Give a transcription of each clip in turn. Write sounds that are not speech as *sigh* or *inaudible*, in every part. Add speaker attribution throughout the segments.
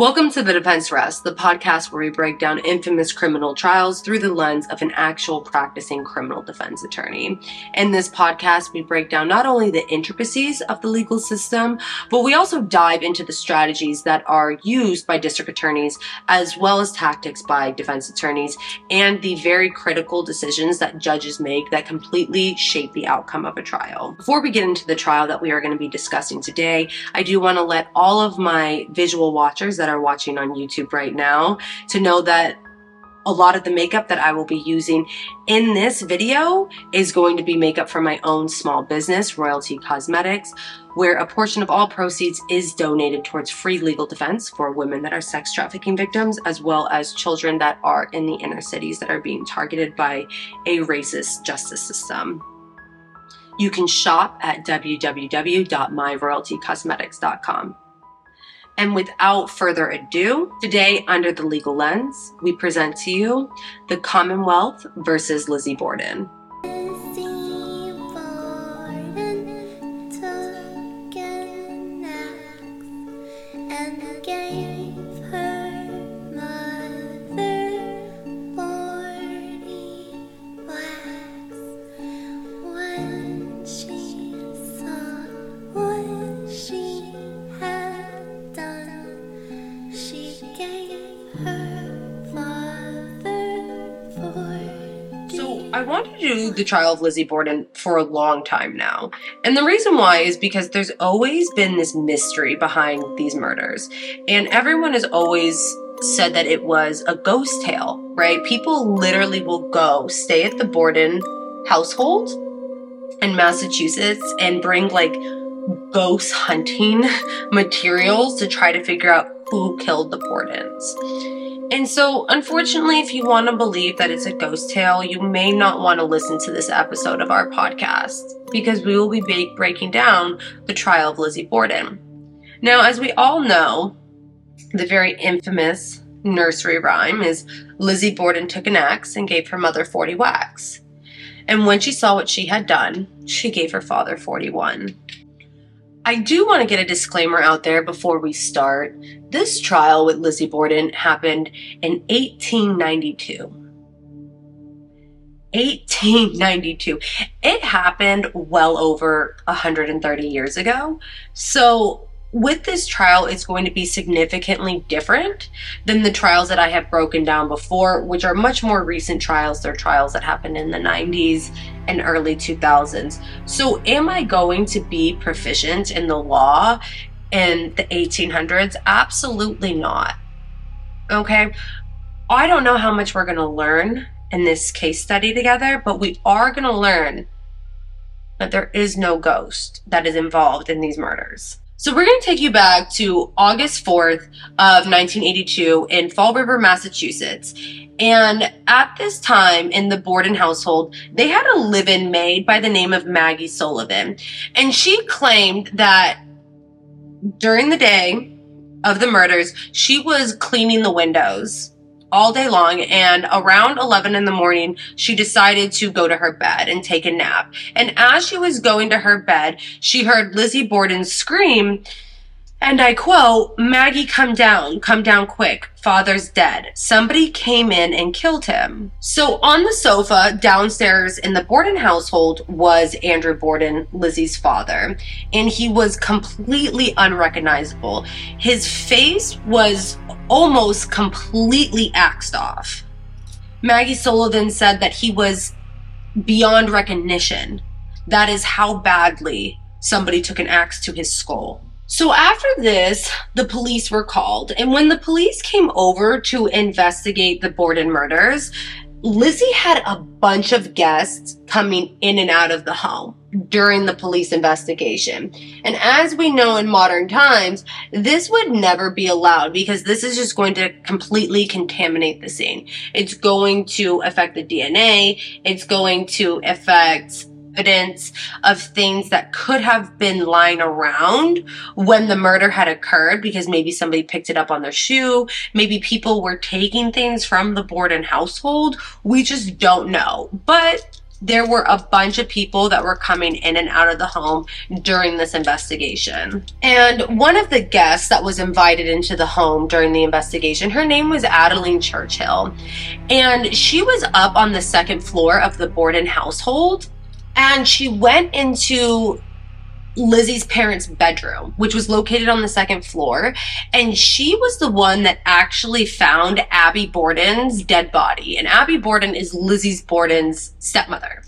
Speaker 1: Welcome to The Defense Rest, the podcast where we break down infamous criminal trials through the lens of an actual practicing criminal defense attorney. In this podcast, we break down not only the intricacies of the legal system, but we also dive into the strategies that are used by district attorneys, as well as tactics by defense attorneys, and the very critical decisions that judges make that completely shape the outcome of a trial. Before we get into the trial that we are going to be discussing today, I do want to let all of my visual watchers that are watching on YouTube right now to know that a lot of the makeup that I will be using in this video is going to be makeup for my own small business, Royalty Cosmetics, where a portion of all proceeds is donated towards free legal defense for women that are sex trafficking victims, as well as children that are in the inner cities that are being targeted by a racist justice system. You can shop at www.myroyaltycosmetics.com. And without further ado, today, under the legal lens, we present to you the Commonwealth versus Lizzie Borden. Wanted to do the trial of Lizzie Borden for a long time now. And the reason why is because there's always been this mystery behind these murders. And everyone has always said that it was a ghost tale, right? People literally will go stay at the Borden household in Massachusetts and bring like ghost hunting *laughs* materials to try to figure out who killed the Bordens. And so, unfortunately, if you want to believe that it's a ghost tale, you may not want to listen to this episode of our podcast because we will be breaking down the trial of Lizzie Borden. Now, as we all know, the very infamous nursery rhyme is Lizzie Borden took an axe and gave her mother 40 whacks. And when she saw what she had done, she gave her father 41. I do want to get a disclaimer out there before we start. This trial with Lizzie Borden happened in 1892. 1892. It happened well over 130 years ago. So with this trial, it's going to be significantly different than the trials that I have broken down before, which are much more recent trials. They're trials that happened in the 90s and early 2000s. So, am I going to be proficient in the law in the 1800s? Absolutely not. Okay. I don't know how much we're going to learn in this case study together, but we are going to learn that there is no ghost that is involved in these murders. So we're going to take you back to August 4th of 1982 in Fall River, Massachusetts. And at this time in the Borden household, they had a live-in maid by the name of Maggie Sullivan. And she claimed that during the day of the murders, she was cleaning the windows all day long and around 11 in the morning she decided to go to her bed and take a nap. And as she was going to her bed she heard lizzie borden scream and I quote, Maggie, come down, come down quick. Father's dead. Somebody came in and killed him. So on the sofa downstairs in the Borden household was Andrew Borden, Lizzie's father, and he was completely unrecognizable. His face was almost completely axed off. Maggie Sullivan said that he was beyond recognition. That is how badly somebody took an axe to his skull. So after this, the police were called. And when the police came over to investigate the Borden murders, Lizzie had a bunch of guests coming in and out of the home during the police investigation. And as we know in modern times, this would never be allowed because this is just going to completely contaminate the scene. It's going to affect the DNA. It's going to affect evidence of things that could have been lying around when the murder had occurred because maybe somebody picked it up on their shoe. Maybe people were taking things from the Borden household. We just don't know. But there were a bunch of people that were coming in and out of the home during this investigation. And one of the guests that was invited into the home during the investigation, her name was Adeline Churchill. And she was up on the second floor of the Borden household. And she went into Lizzie's parents' bedroom, which was located on the second floor. And she was the one that actually found Abby Borden's dead body. And Abby Borden is Lizzie's Borden's stepmother.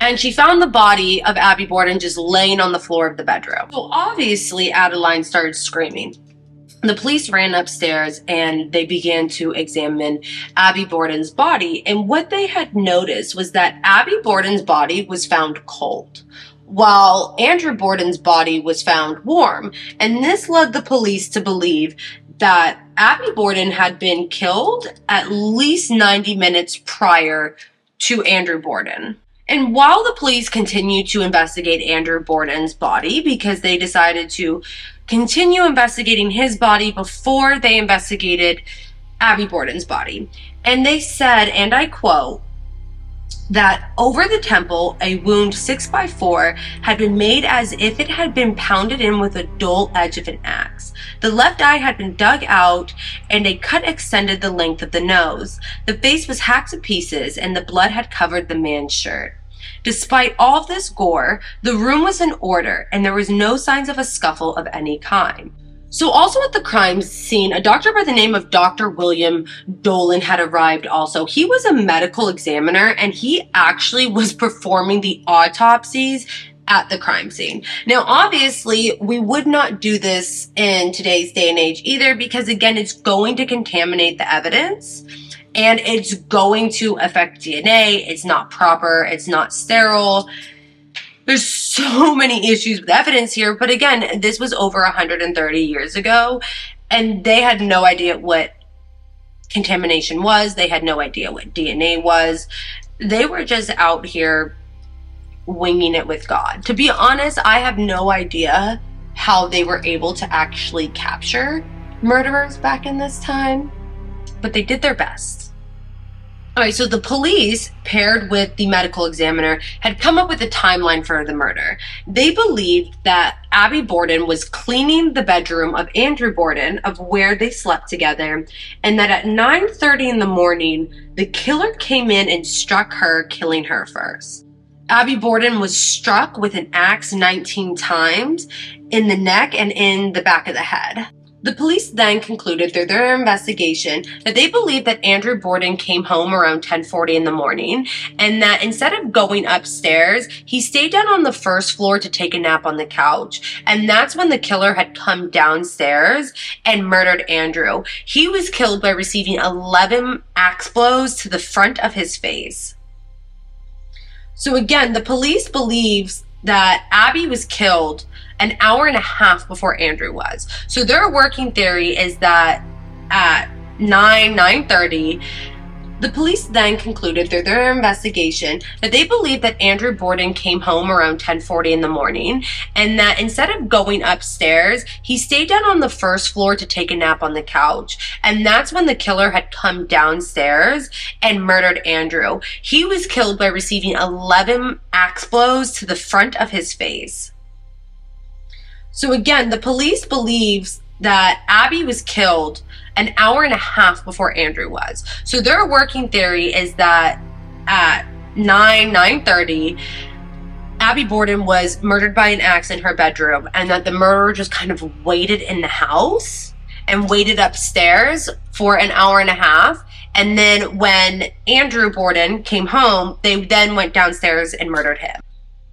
Speaker 1: And she found the body of Abby Borden just laying on the floor of the bedroom. So obviously, Adeline started screaming. The police ran upstairs and they began to examine Abby Borden's body. And what they had noticed was that Abby Borden's body was found cold while Andrew Borden's body was found warm. And this led the police to believe that Abby Borden had been killed at least 90 minutes prior to Andrew Borden. And while the police continued to investigate Andrew Borden's body because they decided to continue investigating his body before they investigated Abby Borden's body. And they said, and I quote, that over the temple a wound 6 by 4 had been made as if it had been pounded in with a dull edge of an axe. The left eye had been dug out and a cut extended the length of the nose. The face was hacked to pieces and the blood had covered the man's shirt. Despite all this gore, the room was in order and there was no signs of a scuffle of any kind. So, also at the crime scene, a doctor by the name of Dr. William Dolan had arrived also. He was a medical examiner and he actually was performing the autopsies at the crime scene. Now, obviously, we would not do this in today's day and age either because, again, it's going to contaminate the evidence and it's going to affect DNA. It's not proper, it's not sterile there's so *laughs* many issues with evidence here, but again, this was over 130 years ago, and they had no idea what contamination was. They had no idea what DNA was. They were just out here winging it with God. To be honest, I have no idea how they were able to actually capture murderers back in this time, but they did their best. All right, so the police, paired with the medical examiner, had come up with a timeline for the murder. They believed that Abby Borden was cleaning the bedroom of Andrew Borden, of where they slept together, and that at 9:30 in the morning, the killer came in and struck her, killing her first. Abby Borden was struck with an axe 19 times in the neck and in the back of the head. The police then concluded through their investigation that they believed that Andrew Borden came home around 10:40 in the morning and that instead of going upstairs, he stayed down on the first floor to take a nap on the couch. And that's when the killer had come downstairs and murdered Andrew. He was killed by receiving 11 axe blows to the front of his face. So again, the police believes that Abby was killed an hour and a half before Andrew was. So their working theory is that at 9, 9.30, the police then concluded through their investigation that they believed that Andrew Borden came home around 10:40 in the morning and that instead of going upstairs, he stayed down on the first floor to take a nap on the couch. And that's when the killer had come downstairs and murdered Andrew. He was killed by receiving 11 axe blows to the front of his face. So again, the police believes that Abby was killed an hour and a half before Andrew was. So their working theory is that at 9 9:30 Abby Borden was murdered by an axe in her bedroom and that the murderer just kind of waited in the house and waited upstairs for an hour and a half and then when Andrew Borden came home, they then went downstairs and murdered him.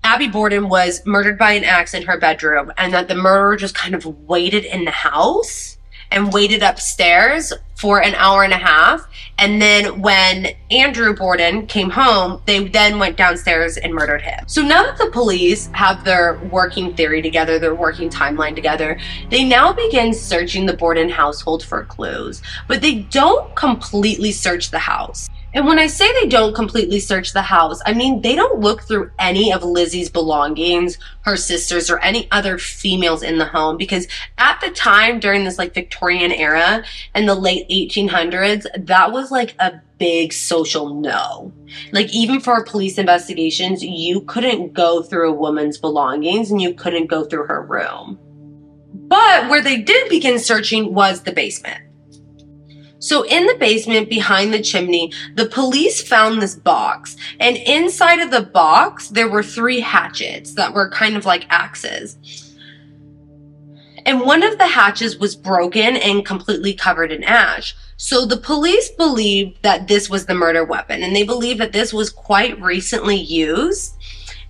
Speaker 1: Abby Borden was murdered by an axe in her bedroom and that the murderer just kind of waited in the house and waited upstairs for an hour and a half. And then when Andrew Borden came home, they then went downstairs and murdered him. So now that the police have their working theory together, their working timeline together, they now begin searching the Borden household for clues. But they don't completely search the house. And when I say they don't completely search the house, I mean they don't look through any of Lizzie's belongings, her sisters, or any other females in the home because at the time during this like Victorian era and the late 1800s, that was like a big social no. Like even for police investigations, you couldn't go through a woman's belongings and you couldn't go through her room. But where they did begin searching was the basement. So in the basement behind the chimney, the police found this box and inside of the box, there were three hatchets that were kind of like axes. And one of the hatches was broken and completely covered in ash. So the police believed that this was the murder weapon and they believe that this was quite recently used.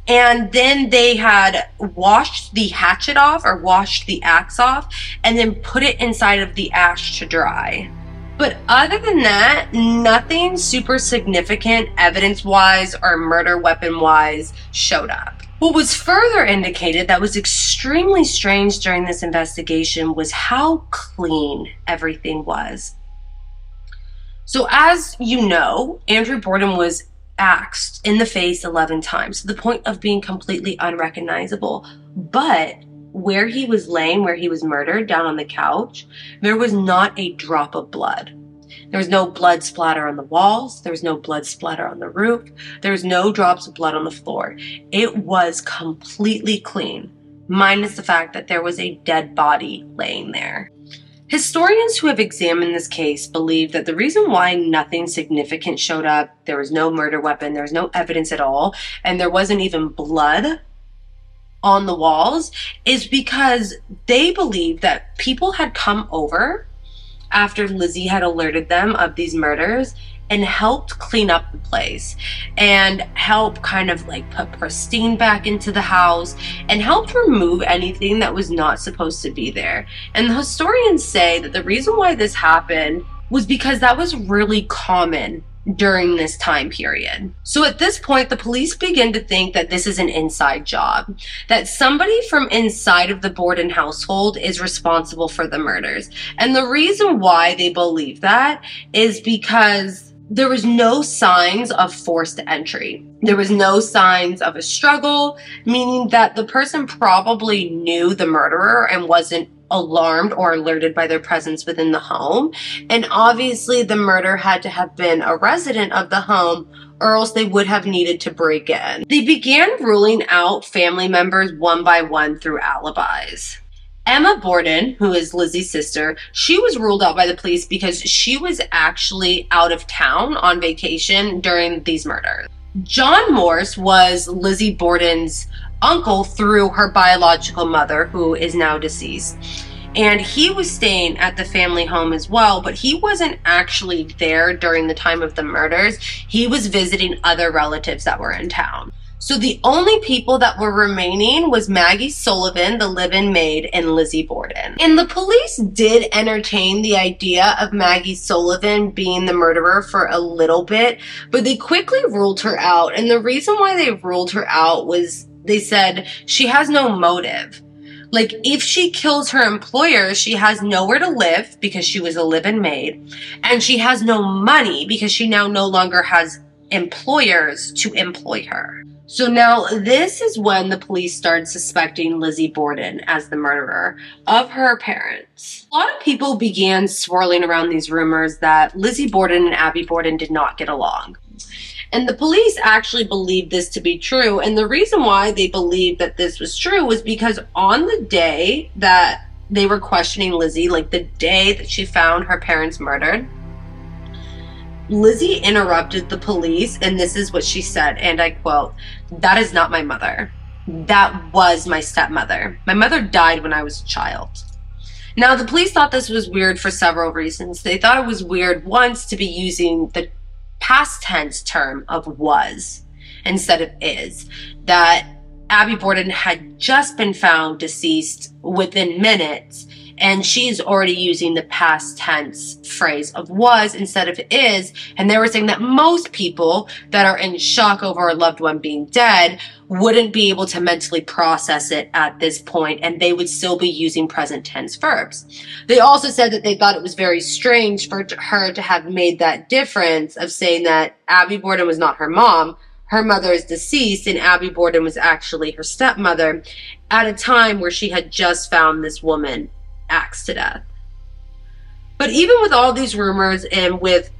Speaker 1: And then they had washed the hatchet off or washed the axe off and then put it inside of the ash to dry. But other than that, nothing super significant evidence wise or murder weapon wise showed up. What was further indicated that was extremely strange during this investigation was how clean everything was. So, as you know, Andrew Borden was axed in the face 11 times to the point of being completely unrecognizable. But where he was laying, where he was murdered, down on the couch, there was not a drop of blood. There was no blood splatter on the walls. There was no blood splatter on the roof. There was no drops of blood on the floor. It was completely clean, minus the fact that there was a dead body laying there. Historians who have examined this case believe that the reason why nothing significant showed up, there was no murder weapon, there was no evidence at all, and there wasn't even blood on the walls is because they believed that people had come over after Lizzie had alerted them of these murders and helped clean up the place and help kind of like put pristine back into the house and helped remove anything that was not supposed to be there. And the historians say that the reason why this happened was because that was really common during this time period. So at this point, the police begin to think that this is an inside job, that somebody from inside of the Borden household is responsible for the murders. And the reason why they believe that is because there was no signs of forced entry. There was no signs of a struggle, meaning that the person probably knew the murderer and wasn't alarmed or alerted by their presence within the home. And obviously, the murder had to have been a resident of the home or else they would have needed to break in. They began ruling out family members one by one through alibis. Emma Borden, who is Lizzie's sister, she was ruled out by the police because she was actually out of town on vacation during these murders. John Morse was Lizzie Borden's uncle through her biological mother, who is now deceased. And he was staying at the family home as well, but he wasn't actually there during the time of the murders. He was visiting other relatives that were in town. So the only people that were remaining was Maggie Sullivan, the live-in maid, and Lizzie Borden. And the police did entertain the idea of Maggie Sullivan being the murderer for a little bit, but they quickly ruled her out. And the reason why they ruled her out was they said she has no motive. Like, if she kills her employer, she has nowhere to live because she was a live in maid, and she has no money because she now no longer has employers to employ her. So now this is when the police started suspecting Lizzie Borden as the murderer of her parents. A lot of people began swirling around these rumors that Lizzie Borden and Abby Borden did not get along. And the police actually believed this to be true. And the reason why they believed that this was true was because on the day that they were questioning Lizzie, like the day that she found her parents murdered, Lizzie interrupted the police, and this is what she said, and I quote, That is not my mother. That was my stepmother. My mother died when I was a child. Now, the police thought this was weird for several reasons. They thought it was weird, once, to be using the past tense term of was instead of is. That Abby Borden had just been found deceased within minutes And she's already using the past tense phrase of was instead of is. And they were saying that most people that are in shock over a loved one being dead wouldn't be able to mentally process it at this point and they would still be using present tense verbs. They also said that they thought it was very strange for her to have made that difference of saying that Abby Borden was not her mom. Her mother is deceased and Abby Borden was actually her stepmother at a time where she had just found this woman axed to death. But even with all these rumors and with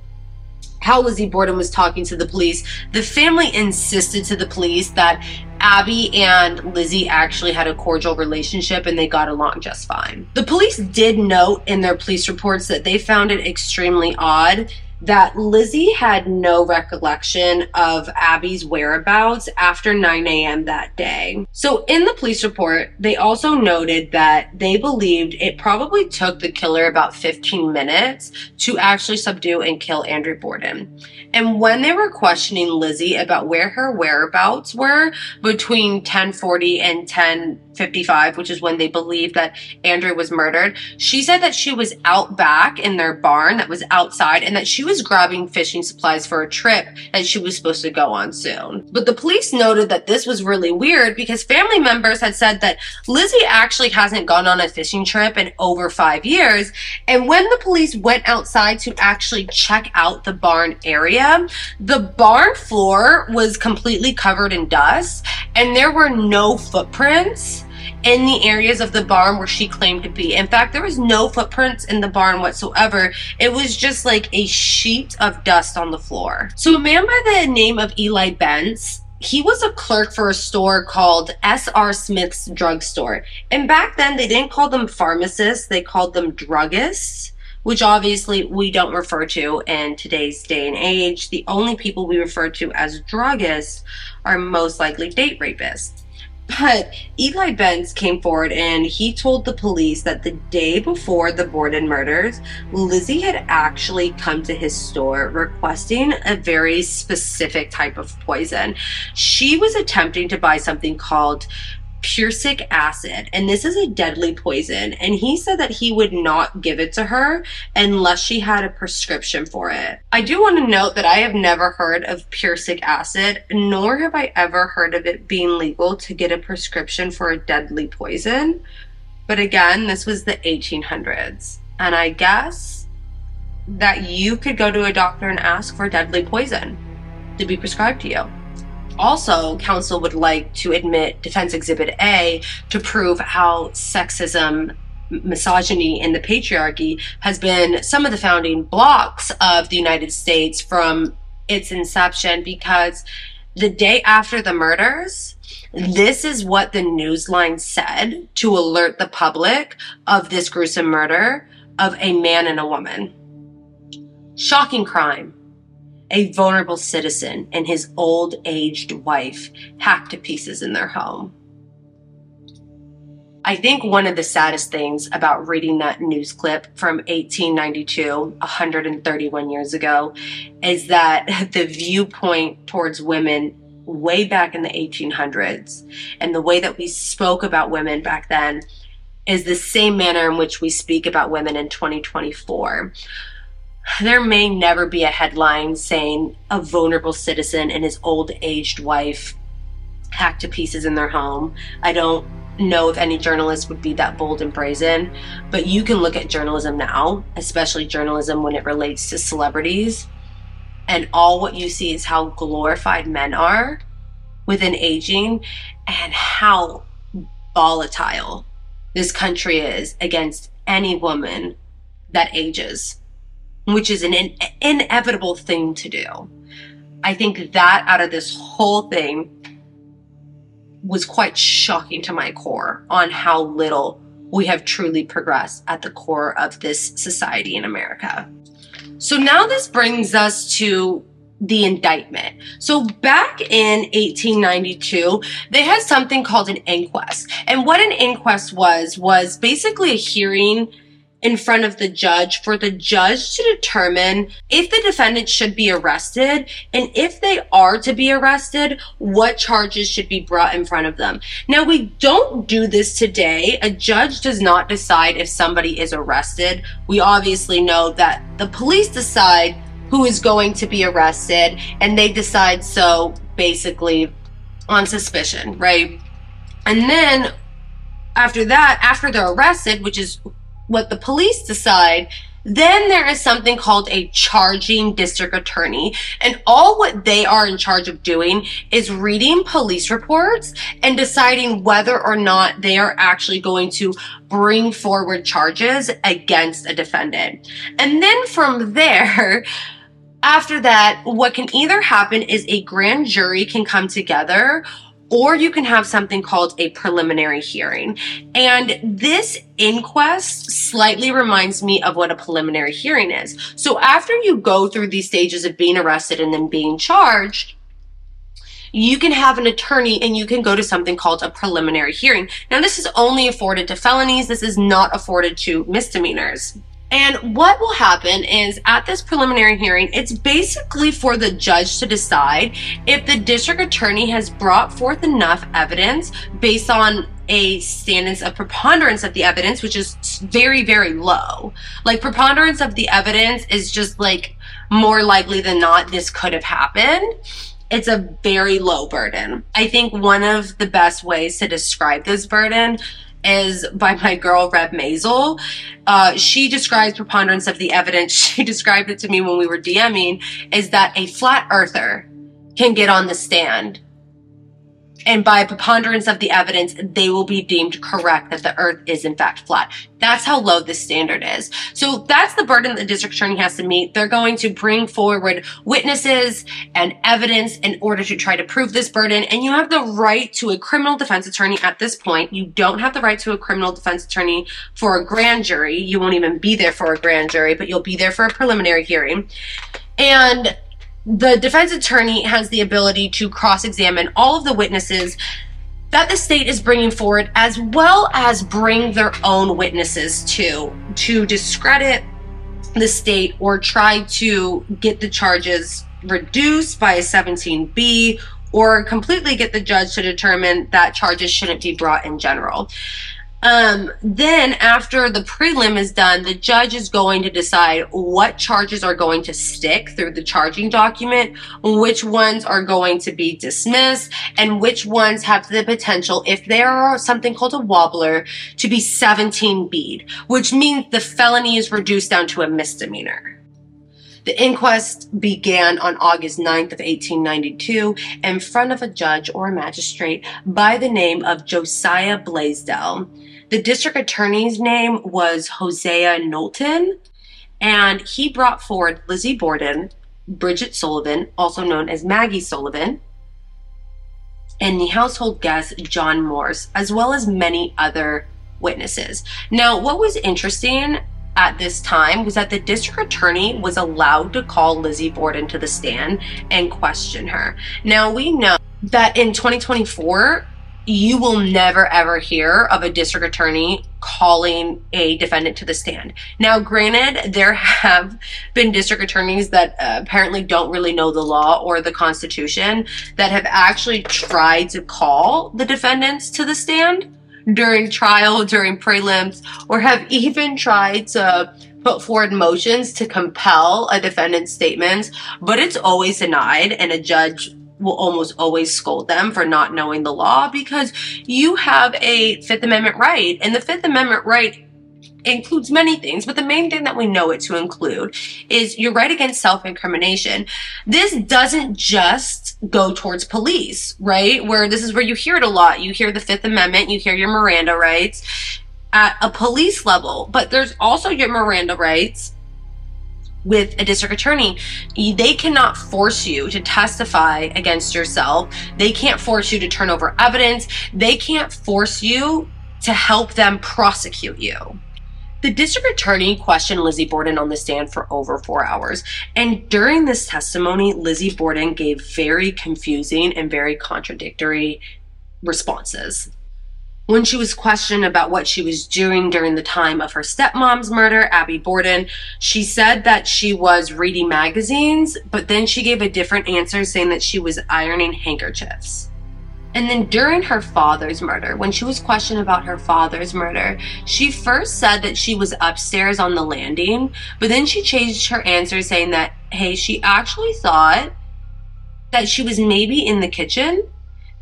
Speaker 1: how Lizzie Borden was talking to the police, the family insisted to the police that Abby and Lizzie actually had a cordial relationship and they got along just fine. The police did note in their police reports that they found it extremely odd that Lizzie had no recollection of Abby's whereabouts after 9 a.m. that day. So in the police report, they also noted that they believed it probably took the killer about 15 minutes to actually subdue and kill Andrew Borden. And when they were questioning Lizzie about where her whereabouts were between 1040 and 1055, which is when they believed that Andrew was murdered, she said that she was out back in their barn that was outside and that she was grabbing fishing supplies for a trip that she was supposed to go on soon. But the police noted that this was really weird because family members had said that Lizzie actually hasn't gone on a fishing trip in over five years. And when the police went outside to actually check out the barn area, the barn floor was completely covered in dust and there were no footprints in the areas of the barn where she claimed to be. In fact, there was no footprints in the barn whatsoever. It was just like a sheet of dust on the floor. So a man by the name of Eli Bence he was a clerk for a store called S.R. Smith's Drugstore. And back then, they didn't call them pharmacists, they called them druggists which obviously we don't refer to in today's day and age. The only people we refer to as druggists are most likely date rapists. But Eli Bence came forward and he told the police that the day before the Borden murders, Lizzie had actually come to his store requesting a very specific type of poison. She was attempting to buy something called prussic acid, and this is a deadly poison. And he said that he would not give it to her unless she had a prescription for it. I do want to note that I have never heard of prussic acid, nor have I ever heard of it being legal to get a prescription for a deadly poison. But again, this was the 1800s. And I guess that you could go to a doctor and ask for deadly poison to be prescribed to you. Also, counsel would like to admit Defense Exhibit A to prove how sexism misogyny and the patriarchy has been some of the founding blocks of the United States from its inception because the day after the murders, this is what the newsline said to alert the public of this gruesome murder of a man and a woman. Shocking crime a vulnerable citizen and his old aged wife hacked to pieces in their home. I think one of the saddest things about reading that news clip from 1892, 131 years ago, is that *laughs* the viewpoint towards women way back in the 1800s and the way that we spoke about women back then is the same manner in which we speak about women in 2024 there may never be a headline saying a vulnerable citizen and his old aged wife hacked to pieces in their home. I don't know if any journalist would be that bold and brazen, but you can look at journalism now, especially journalism when it relates to celebrities, and all what you see is how glorified men are within aging and how volatile this country is against any woman that ages which is an in- inevitable thing to do. I think that out of this whole thing was quite shocking to my core on how little we have truly progressed at the core of this society in America. So now this brings us to the indictment. So back in 1892, they had something called an inquest. And what an inquest was, was basically a hearing in front of the judge for the judge to determine if the defendant should be arrested and if they are to be arrested, what charges should be brought in front of them. Now, we don't do this today. A judge does not decide if somebody is arrested. We obviously know that the police decide who is going to be arrested and they decide so basically on suspicion, right? And then after that, after they're arrested, which is what the police decide, then there is something called a charging district attorney. And all what they are in charge of doing is reading police reports and deciding whether or not they are actually going to bring forward charges against a defendant. And then from there, after that, what can either happen is a grand jury can come together or you can have something called a preliminary hearing. And this inquest slightly reminds me of what a preliminary hearing is. So after you go through these stages of being arrested and then being charged, you can have an attorney and you can go to something called a preliminary hearing. Now, this is only afforded to felonies. This is not afforded to misdemeanors. And what will happen is at this preliminary hearing, it's basically for the judge to decide if the district attorney has brought forth enough evidence based on a standards of preponderance of the evidence, which is very, very low. Like preponderance of the evidence is just like more likely than not this could have happened. It's a very low burden. I think one of the best ways to describe this burden is by my girl Reb Maisel. Uh, she describes preponderance of the evidence. *laughs* She described it to me when we were DMing is that a flat earther can get on the stand and by preponderance of the evidence, they will be deemed correct that the earth is in fact flat. That's how low the standard is. So that's the burden the district attorney has to meet. They're going to bring forward witnesses and evidence in order to try to prove this burden. And you have the right to a criminal defense attorney at this point. You don't have the right to a criminal defense attorney for a grand jury. You won't even be there for a grand jury, but you'll be there for a preliminary hearing. And the defense attorney has the ability to cross examine all of the witnesses that the state is bringing forward, as well as bring their own witnesses too, to discredit the state or try to get the charges reduced by a 17B or completely get the judge to determine that charges shouldn't be brought in general. Um, then after the prelim is done, the judge is going to decide what charges are going to stick through the charging document, which ones are going to be dismissed, and which ones have the potential, if there are something called a wobbler, to be 17 bead, which means the felony is reduced down to a misdemeanor. The inquest began on August 9th of 1892 in front of a judge or a magistrate by the name of Josiah Blaisdell. The district attorney's name was Hosea Knowlton, and he brought forward Lizzie Borden, Bridget Sullivan, also known as Maggie Sullivan, and the household guest John Morse, as well as many other witnesses. Now, what was interesting at this time was that the district attorney was allowed to call Lizzie Borden to the stand and question her. Now, we know that in 2024, you will never ever hear of a district attorney calling a defendant to the stand. Now, granted, there have been district attorneys that uh, apparently don't really know the law or the Constitution that have actually tried to call the defendants to the stand during trial, during prelims, or have even tried to put forward motions to compel a defendant's statements, but it's always denied and a judge will almost always scold them for not knowing the law because you have a Fifth Amendment right. And the Fifth Amendment right includes many things, but the main thing that we know it to include is your right against self-incrimination. This doesn't just go towards police, right? Where this is where you hear it a lot. You hear the Fifth Amendment, you hear your Miranda rights at a police level, but there's also your Miranda rights with a district attorney, they cannot force you to testify against yourself. They can't force you to turn over evidence. They can't force you to help them prosecute you. The district attorney questioned Lizzie Borden on the stand for over four hours. And during this testimony, Lizzie Borden gave very confusing and very contradictory responses. When she was questioned about what she was doing during the time of her stepmom's murder, Abby Borden, she said that she was reading magazines, but then she gave a different answer saying that she was ironing handkerchiefs. And then during her father's murder, when she was questioned about her father's murder, she first said that she was upstairs on the landing, but then she changed her answer saying that, hey, she actually thought that she was maybe in the kitchen.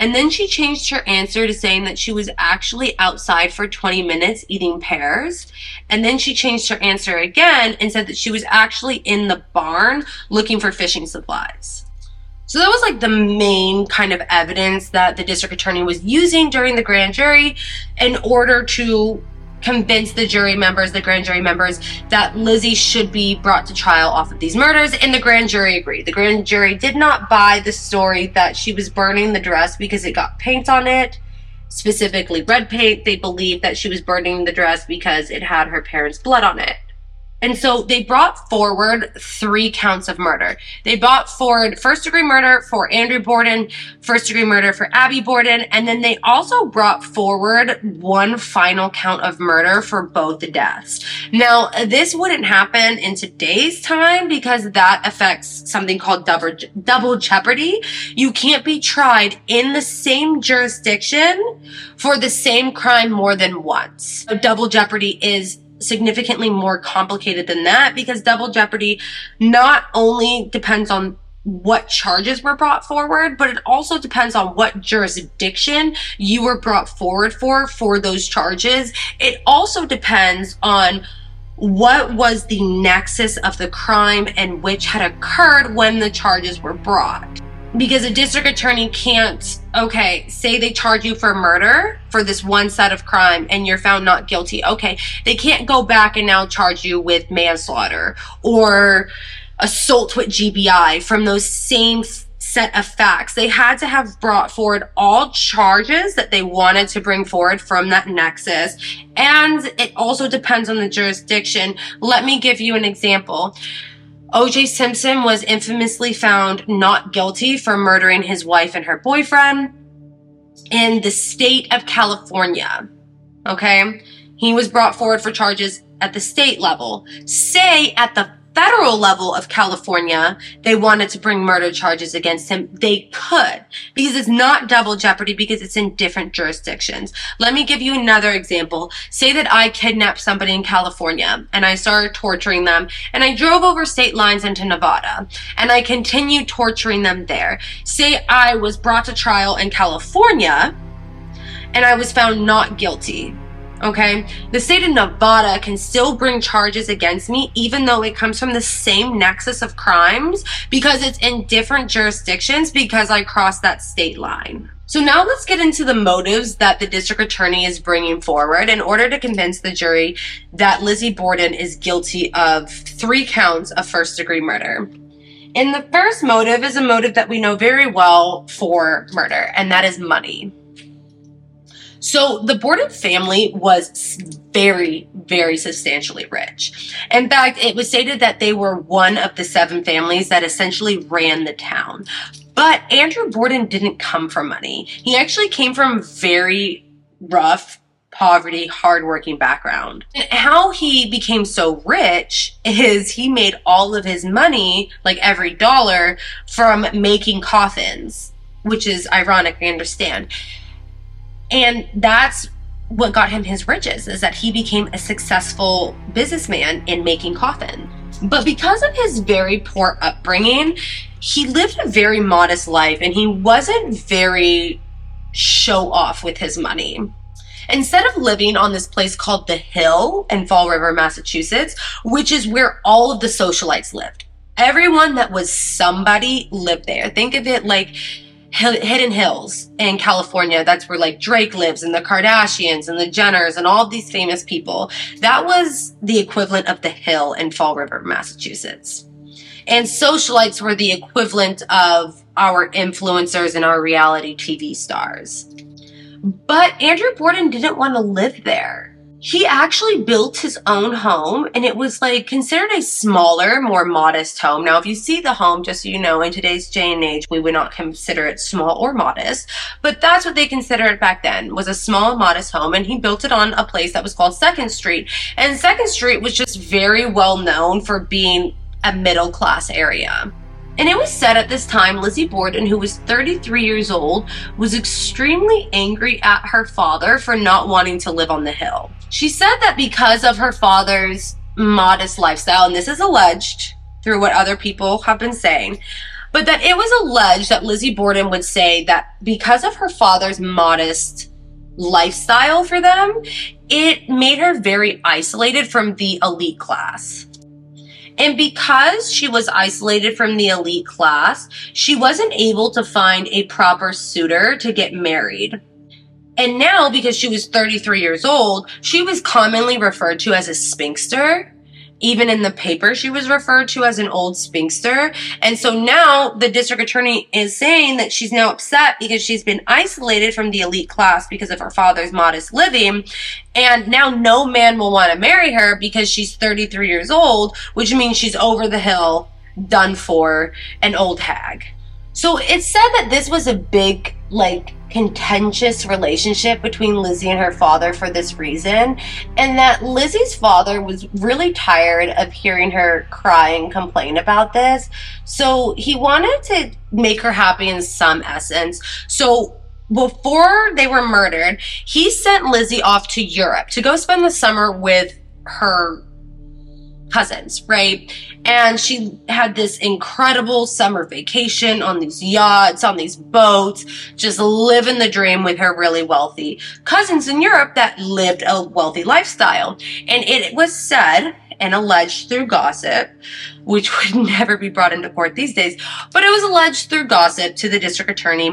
Speaker 1: And then she changed her answer to saying that she was actually outside for 20 minutes eating pears. And then she changed her answer again and said that she was actually in the barn looking for fishing supplies. So that was like the main kind of evidence that the district attorney was using during the grand jury in order to convince the jury members, the grand jury members, that Lizzie should be brought to trial off of these murders, and the grand jury agreed. The grand jury did not buy the story that she was burning the dress because it got paint on it, specifically red paint. They believed that she was burning the dress because it had her parents' blood on it. And so they brought forward three counts of murder. They brought forward first degree murder for Andrew Borden, first degree murder for Abby Borden, and then they also brought forward one final count of murder for both the deaths. Now, this wouldn't happen in today's time because that affects something called double, double jeopardy. You can't be tried in the same jurisdiction for the same crime more than once. So Double jeopardy is significantly more complicated than that because double jeopardy not only depends on what charges were brought forward, but it also depends on what jurisdiction you were brought forward for for those charges. It also depends on what was the nexus of the crime and which had occurred when the charges were brought because a district attorney can't okay say they charge you for murder for this one set of crime and you're found not guilty okay they can't go back and now charge you with manslaughter or assault with gbi from those same set of facts. They had to have brought forward all charges that they wanted to bring forward from that nexus. And it also depends on the jurisdiction. Let me give you an example OJ Simpson was infamously found not guilty for murdering his wife and her boyfriend in the state of California. Okay? He was brought forward for charges at the state level. Say at the federal level of California, they wanted to bring murder charges against him, they could. Because it's not double jeopardy because it's in different jurisdictions. Let me give you another example. Say that I kidnapped somebody in California and I started torturing them and I drove over state lines into Nevada and I continued torturing them there. Say I was brought to trial in California and I was found not guilty Okay. The state of Nevada can still bring charges against me, even though it comes from the same nexus of crimes because it's in different jurisdictions because I crossed that state line. So now let's get into the motives that the district attorney is bringing forward in order to convince the jury that Lizzie Borden is guilty of three counts of first degree murder. And the first motive is a motive that we know very well for murder, and that is money. So the Borden family was very, very substantially rich. In fact, it was stated that they were one of the seven families that essentially ran the town. But Andrew Borden didn't come from money. He actually came from very rough poverty, hardworking background. And how he became so rich is he made all of his money, like every dollar, from making coffins, which is ironic, I understand. And that's what got him his riches is that he became a successful businessman in making coffin. But because of his very poor upbringing, he lived a very modest life and he wasn't very show off with his money. Instead of living on this place called the Hill in Fall River, Massachusetts, which is where all of the socialites lived, everyone that was somebody lived there. Think of it like Hidden Hills in California. That's where like Drake lives and the Kardashians and the Jenners and all these famous people. That was the equivalent of the hill in Fall River, Massachusetts. And socialites were the equivalent of our influencers and our reality TV stars. But Andrew Borden didn't want to live there. He actually built his own home and it was like considered a smaller, more modest home. Now, if you see the home, just so you know, in today's day and age, we would not consider it small or modest, but that's what they considered it back then was a small, modest home. And he built it on a place that was called Second Street. And Second Street was just very well known for being a middle class area. And it was said at this time Lizzie Borden, who was 33 years old, was extremely angry at her father for not wanting to live on the hill. She said that because of her father's modest lifestyle, and this is alleged through what other people have been saying, but that it was alleged that Lizzie Borden would say that because of her father's modest lifestyle for them, it made her very isolated from the elite class. And because she was isolated from the elite class, she wasn't able to find a proper suitor to get married. And now, because she was 33 years old, she was commonly referred to as a spinster even in the paper, she was referred to as an old spinster. And so now the district attorney is saying that she's now upset because she's been isolated from the elite class because of her father's modest living. And now no man will want to marry her because she's 33 years old, which means she's over the hill, done for, an old hag. So it's said that this was a big, like, contentious relationship between Lizzie and her father for this reason, and that Lizzie's father was really tired of hearing her cry and complain about this. So he wanted to make her happy in some essence. So before they were murdered, he sent Lizzie off to Europe to go spend the summer with her cousins, right? And she had this incredible summer vacation on these yachts, on these boats, just living the dream with her really wealthy cousins in Europe that lived a wealthy lifestyle. And it was said and alleged through gossip, which *laughs* would never be brought into court these days, but it was alleged through gossip to the district attorney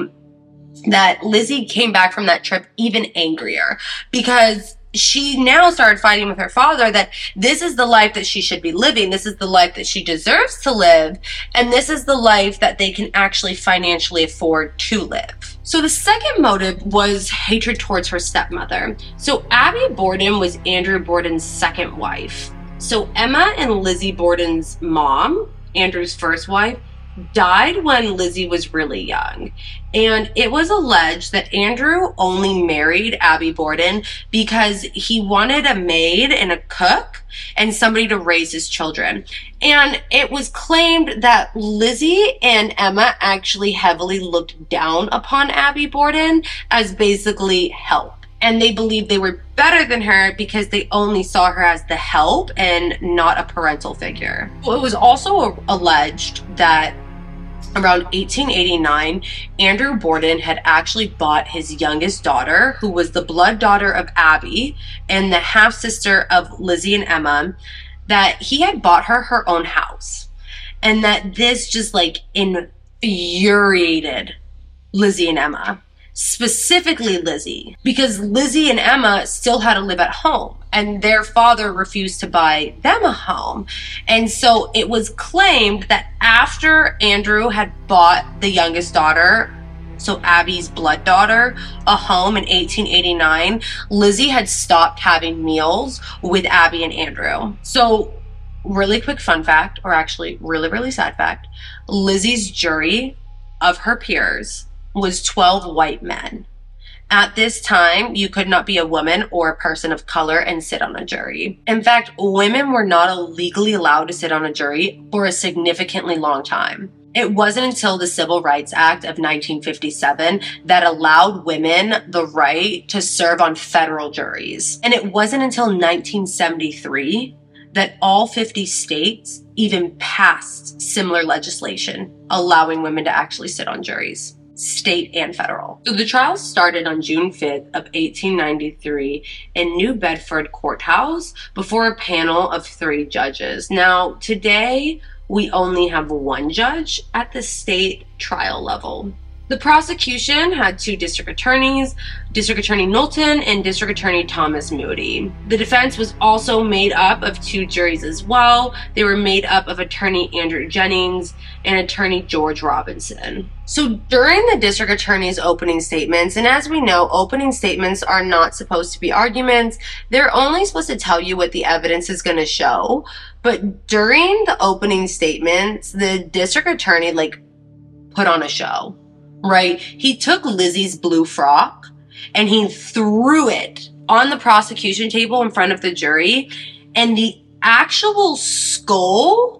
Speaker 1: that Lizzie came back from that trip even angrier because she now started fighting with her father that this is the life that she should be living. This is the life that she deserves to live. And this is the life that they can actually financially afford to live. So the second motive was hatred towards her stepmother. So Abby Borden was Andrew Borden's second wife. So Emma and Lizzie Borden's mom, Andrew's first wife, died when Lizzie was really young. And it was alleged that Andrew only married Abby Borden because he wanted a maid and a cook and somebody to raise his children. And it was claimed that Lizzie and Emma actually heavily looked down upon Abby Borden as basically help. And they believed they were better than her because they only saw her as the help and not a parental figure. It was also alleged that around 1889, Andrew Borden had actually bought his youngest daughter, who was the blood daughter of Abby and the half sister of Lizzie and Emma, that he had bought her her own house. And that this just like infuriated Lizzie and Emma specifically Lizzie, because Lizzie and Emma still had to live at home and their father refused to buy them a home. And so it was claimed that after Andrew had bought the youngest daughter, so Abby's blood daughter, a home in 1889, Lizzie had stopped having meals with Abby and Andrew. So really quick fun fact, or actually really, really sad fact, Lizzie's jury of her peers was 12 white men. At this time, you could not be a woman or a person of color and sit on a jury. In fact, women were not legally allowed to sit on a jury for a significantly long time. It wasn't until the Civil Rights Act of 1957 that allowed women the right to serve on federal juries. And it wasn't until 1973 that all 50 states even passed similar legislation allowing women to actually sit on juries state and federal. So the trial started on June 5th of 1893 in New Bedford Courthouse before a panel of three judges. Now, today we only have one judge at the state trial level. The prosecution had two district attorneys, District Attorney Knowlton and District Attorney Thomas Moody. The defense was also made up of two juries as well. They were made up of attorney Andrew Jennings and attorney George Robinson. So during the district attorney's opening statements, and as we know, opening statements are not supposed to be arguments. They're only supposed to tell you what the evidence is going to show. But during the opening statements, the district attorney like put on a show, right? He took Lizzie's blue frock and he threw it on the prosecution table in front of the jury and the actual skull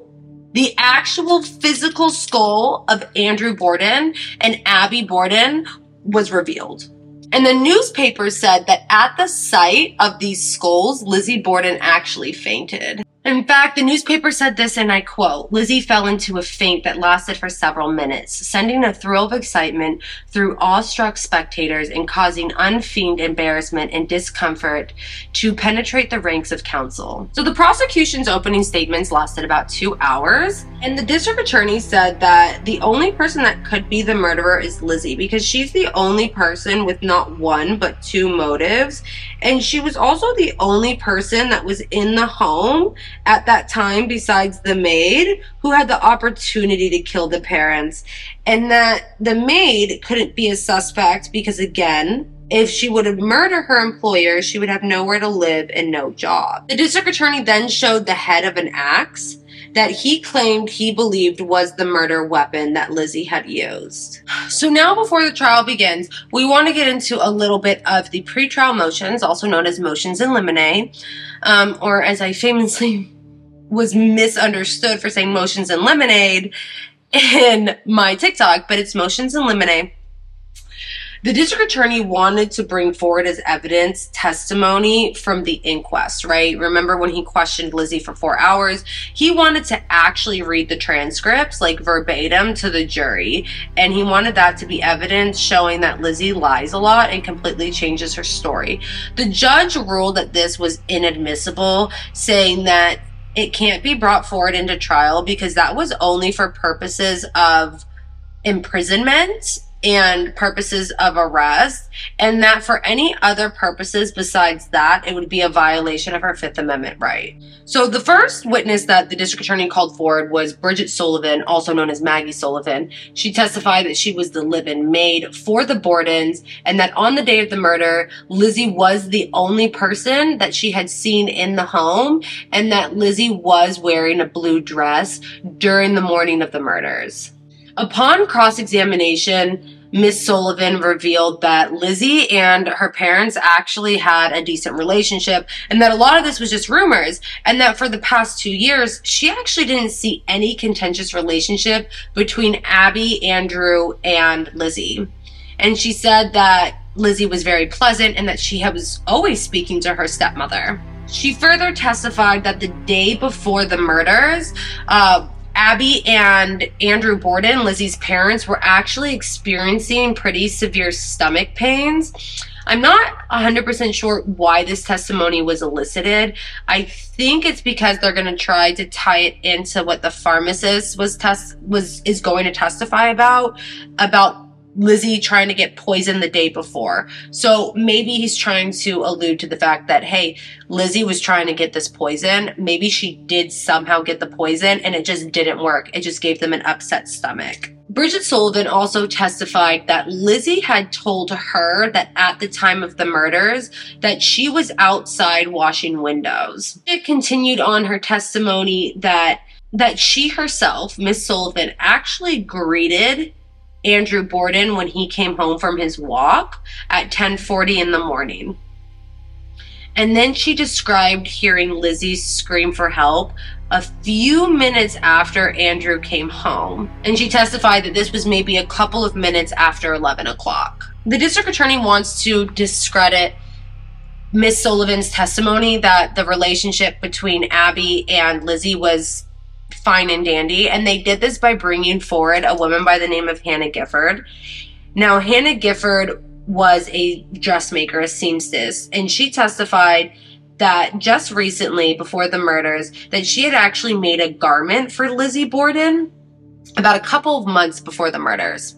Speaker 1: the actual physical skull of Andrew Borden and Abby Borden was revealed. And the newspaper said that at the sight of these skulls, Lizzie Borden actually fainted. In fact, the newspaper said this, and I quote Lizzie fell into a faint that lasted for several minutes, sending a thrill of excitement through awestruck spectators and causing unfeigned embarrassment and discomfort to penetrate the ranks of counsel. So the prosecution's opening statements lasted about two hours, and the district attorney said that the only person that could be the murderer is Lizzie because she's the only person with not one but two motives, and she was also the only person that was in the home at that time besides the maid who had the opportunity to kill the parents and that the maid couldn't be a suspect because again if she would have murdered her employer, she would have nowhere to live and no job. The district attorney then showed the head of an axe that he claimed he believed was the murder weapon that Lizzie had used. So now before the trial begins, we want to get into a little bit of the pretrial motions, also known as motions in limine, um, or as I famously *laughs* was misunderstood for saying motions in lemonade in my TikTok, but it's motions in limine. The district attorney wanted to bring forward as evidence testimony from the inquest, right? Remember when he questioned Lizzie for four hours? He wanted to actually read the transcripts, like verbatim, to the jury. And he wanted that to be evidence showing that Lizzie lies a lot and completely changes her story. The judge ruled that this was inadmissible, saying that it can't be brought forward into trial because that was only for purposes of imprisonment and purposes of arrest, and that for any other purposes besides that, it would be a violation of her Fifth Amendment right. So the first witness that the district attorney called forward was Bridget Sullivan, also known as Maggie Sullivan. She testified that she was the live-in maid for the Bordens, and that on the day of the murder, Lizzie was the only person that she had seen in the home, and that Lizzie was wearing a blue dress during the morning of the murders. Upon cross examination, Miss Sullivan revealed that Lizzie and her parents actually had a decent relationship and that a lot of this was just rumors and that for the past two years, she actually didn't see any contentious relationship between Abby, Andrew, and Lizzie. And she said that Lizzie was very pleasant and that she was always speaking to her stepmother. She further testified that the day before the murders, uh, Abby and Andrew Borden, Lizzie's parents, were actually experiencing pretty severe stomach pains. I'm not 100% sure why this testimony was elicited. I think it's because they're going to try to tie it into what the pharmacist was test was is going to testify about about Lizzie trying to get poisoned the day before. So maybe he's trying to allude to the fact that, hey, Lizzie was trying to get this poison. Maybe she did somehow get the poison and it just didn't work. It just gave them an upset stomach. Bridget Sullivan also testified that Lizzie had told her that at the time of the murders that she was outside washing windows. It continued on her testimony that that she herself, Miss Sullivan, actually greeted Andrew Borden when he came home from his walk at 10:40 in the morning. And then she described hearing Lizzie scream for help a few minutes after Andrew came home. And she testified that this was maybe a couple of minutes after 11 o'clock. The district attorney wants to discredit Miss Sullivan's testimony that the relationship between Abby and Lizzie was fine and dandy. And they did this by bringing forward a woman by the name of Hannah Gifford. Now, Hannah Gifford was a dressmaker, a seamstress, and she testified that just recently, before the murders, that she had actually made a garment for Lizzie Borden about a couple of months before the murders.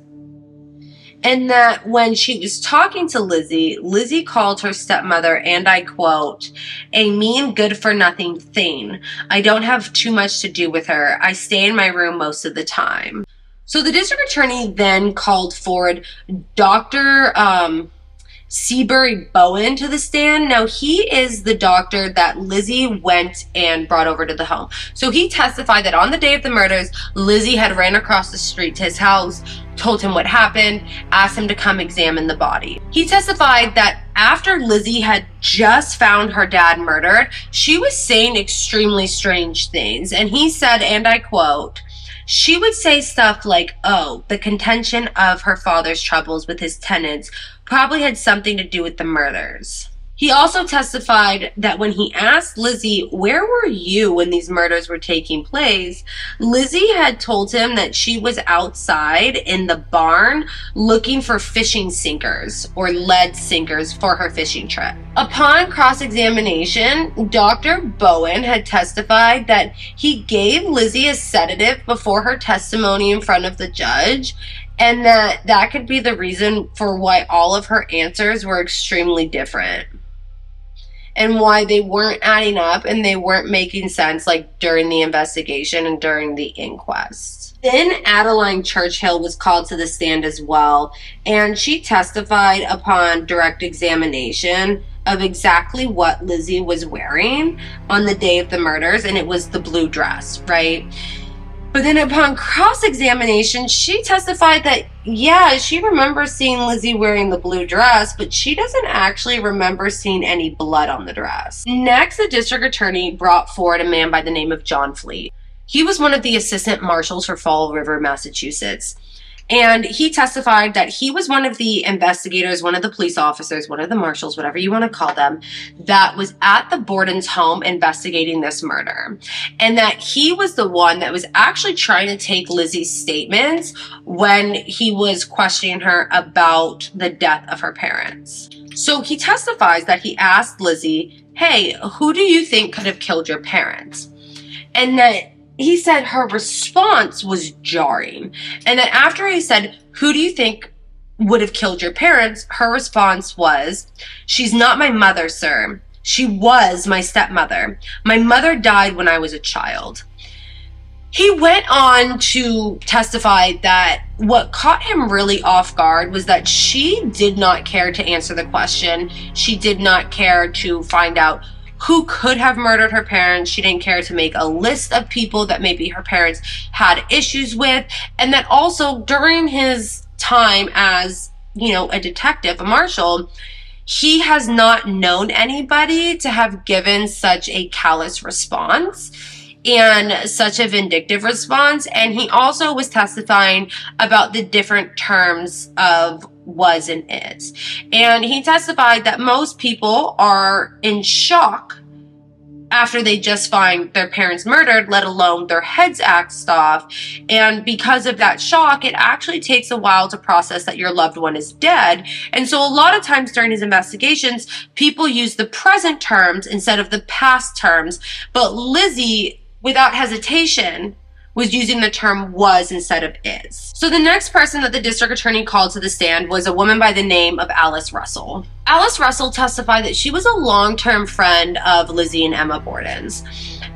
Speaker 1: And that when she was talking to Lizzie, Lizzie called her stepmother, and I quote, a mean, good for nothing thing. I don't have too much to do with her. I stay in my room most of the time. So the district attorney then called forward Dr. Um, Seabury Bowen to the stand. Now, he is the doctor that Lizzie went and brought over to the home. So he testified that on the day of the murders, Lizzie had ran across the street to his house, told him what happened, asked him to come examine the body. He testified that after Lizzie had just found her dad murdered, she was saying extremely strange things. And he said, and I quote, she would say stuff like, oh, the contention of her father's troubles with his tenants probably had something to do with the murders. He also testified that when he asked Lizzie, Where were you when these murders were taking place? Lizzie had told him that she was outside in the barn looking for fishing sinkers or lead sinkers for her fishing trip. Upon cross examination, Dr. Bowen had testified that he gave Lizzie a sedative before her testimony in front of the judge and that that could be the reason for why all of her answers were extremely different and why they weren't adding up and they weren't making sense like during the investigation and during the inquest. Then Adeline Churchill was called to the stand as well, and she testified upon direct examination of exactly what Lizzie was wearing on the day of the murders, and it was the blue dress, right? But then upon cross examination, she testified that, yeah, she remembers seeing Lizzie wearing the blue dress, but she doesn't actually remember seeing any blood on the dress. Next, the district attorney brought forward a man by the name of John Fleet. He was one of the assistant marshals for Fall River, Massachusetts. And he testified that he was one of the investigators, one of the police officers, one of the marshals, whatever you want to call them, that was at the Borden's home investigating this murder. And that he was the one that was actually trying to take Lizzie's statements when he was questioning her about the death of her parents. So he testifies that he asked Lizzie, Hey, who do you think could have killed your parents? And that he said her response was jarring. And then after he said, Who do you think would have killed your parents? Her response was, She's not my mother, sir. She was my stepmother. My mother died when I was a child. He went on to testify that what caught him really off guard was that she did not care to answer the question. She did not care to find out who could have murdered her parents. She didn't care to make a list of people that maybe her parents had issues with. And that also during his time as, you know, a detective, a marshal, he has not known anybody to have given such a callous response and such a vindictive response. And he also was testifying about the different terms of was and is. And he testified that most people are in shock after they just find their parents murdered, let alone their heads axed off. And because of that shock, it actually takes a while to process that your loved one is dead. And so a lot of times during his investigations, people use the present terms instead of the past terms. But Lizzie, without hesitation, was using the term was instead of is. So the next person that the district attorney called to the stand was a woman by the name of Alice Russell. Alice Russell testified that she was a long-term friend of Lizzie and Emma Borden's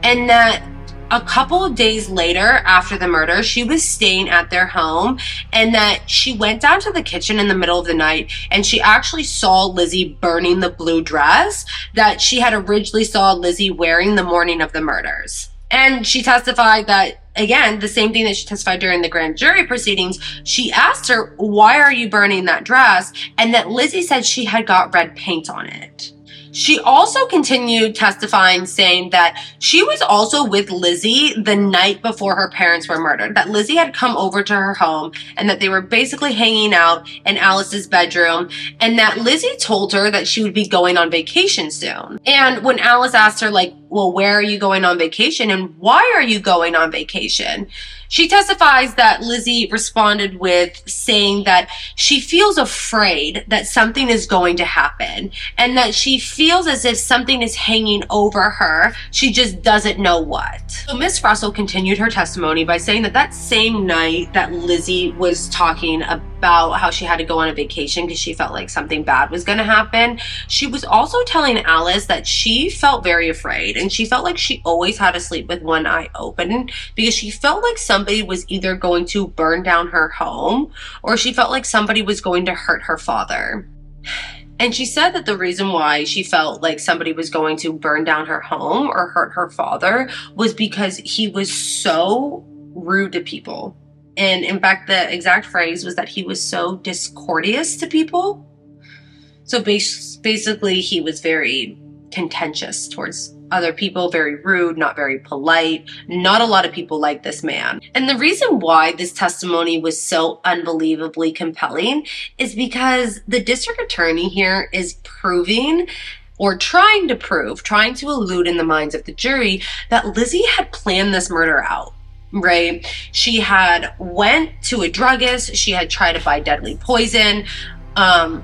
Speaker 1: and that a couple of days later after the murder, she was staying at their home and that she went down to the kitchen in the middle of the night and she actually saw Lizzie burning the blue dress that she had originally saw Lizzie wearing the morning of the murders. And she testified that again, the same thing that she testified during the grand jury proceedings. She asked her, why are you burning that dress? And that Lizzie said she had got red paint on it. She also continued testifying saying that she was also with Lizzie the night before her parents were murdered. That Lizzie had come over to her home and that they were basically hanging out in Alice's bedroom and that Lizzie told her that she would be going on vacation soon. And when Alice asked her like, well, where are you going on vacation and why are you going on vacation? She testifies that Lizzie responded with saying that she feels afraid that something is going to happen and that she feels as if something is hanging over her. She just doesn't know what. So Miss Russell continued her testimony by saying that that same night that Lizzie was talking about how she had to go on a vacation because she felt like something bad was going to happen, she was also telling Alice that she felt very afraid and she felt like she always had to sleep with one eye open because she felt like somebody was either going to burn down her home or she felt like somebody was going to hurt her father. And she said that the reason why she felt like somebody was going to burn down her home or hurt her father was because he was so rude to people. And in fact, the exact phrase was that he was so discourteous to people. So basically, he was very contentious towards other people, very rude, not very polite. Not a lot of people like this man. And the reason why this testimony was so unbelievably compelling is because the district attorney here is proving or trying to prove, trying to elude in the minds of the jury that Lizzie had planned this murder out right she had went to a druggist she had tried to buy deadly poison um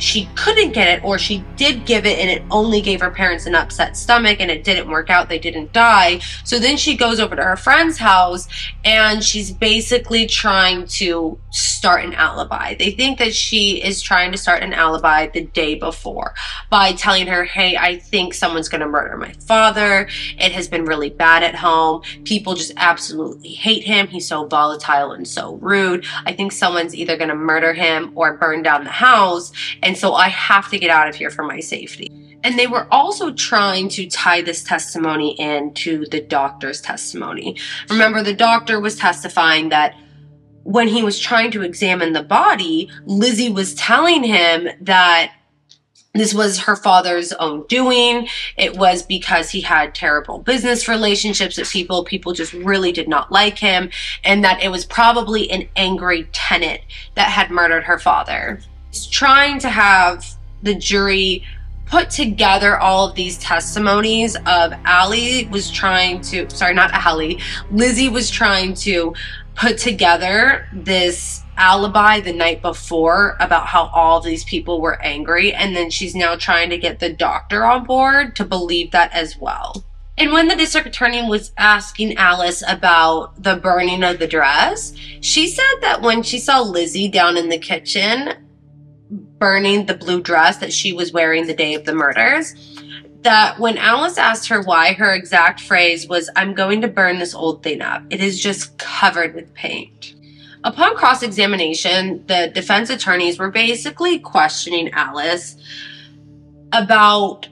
Speaker 1: she couldn't get it or she did give it and it only gave her parents an upset stomach and it didn't work out they didn't die. So then she goes over to her friend's house and she's basically trying to start an alibi. They think that she is trying to start an alibi the day before by telling her hey i think someone's going to murder my father. It has been really bad at home. People just absolutely hate him. He's so volatile and so rude. I think someone's either going to murder him or burn down the house. And and so I have to get out of here for my safety. And they were also trying to tie this testimony into the doctor's testimony. Remember, the doctor was testifying that when he was trying to examine the body, Lizzie was telling him that this was her father's own doing. It was because he had terrible business relationships with people. People just really did not like him. And that it was probably an angry tenant that had murdered her father trying to have the jury put together all of these testimonies of Allie was trying to, sorry, not Allie, Lizzie was trying to put together this alibi the night before about how all these people were angry. And then she's now trying to get the doctor on board to believe that as well. And when the district attorney was asking Alice about the burning of the dress, she said that when she saw Lizzie down in the kitchen, burning the blue dress that she was wearing the day of the murders. That when Alice asked her why, her exact phrase was, I'm going to burn this old thing up. It is just covered with paint. Upon cross examination, the defense attorneys were basically questioning Alice about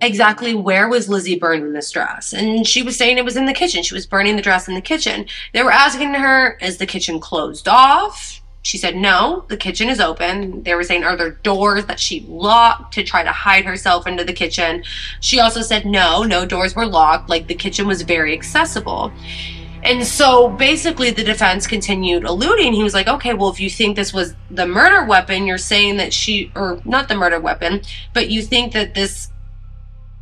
Speaker 1: exactly where was Lizzie burning this dress. And she was saying it was in the kitchen. She was burning the dress in the kitchen. They were asking her, is the kitchen closed off? She said, no, the kitchen is open. They were saying, are there doors that she locked to try to hide herself into the kitchen? She also said, no, no doors were locked. Like the kitchen was very accessible. And so basically the defense continued alluding. He was like, okay, well, if you think this was the murder weapon, you're saying that she, or not the murder weapon, but you think that this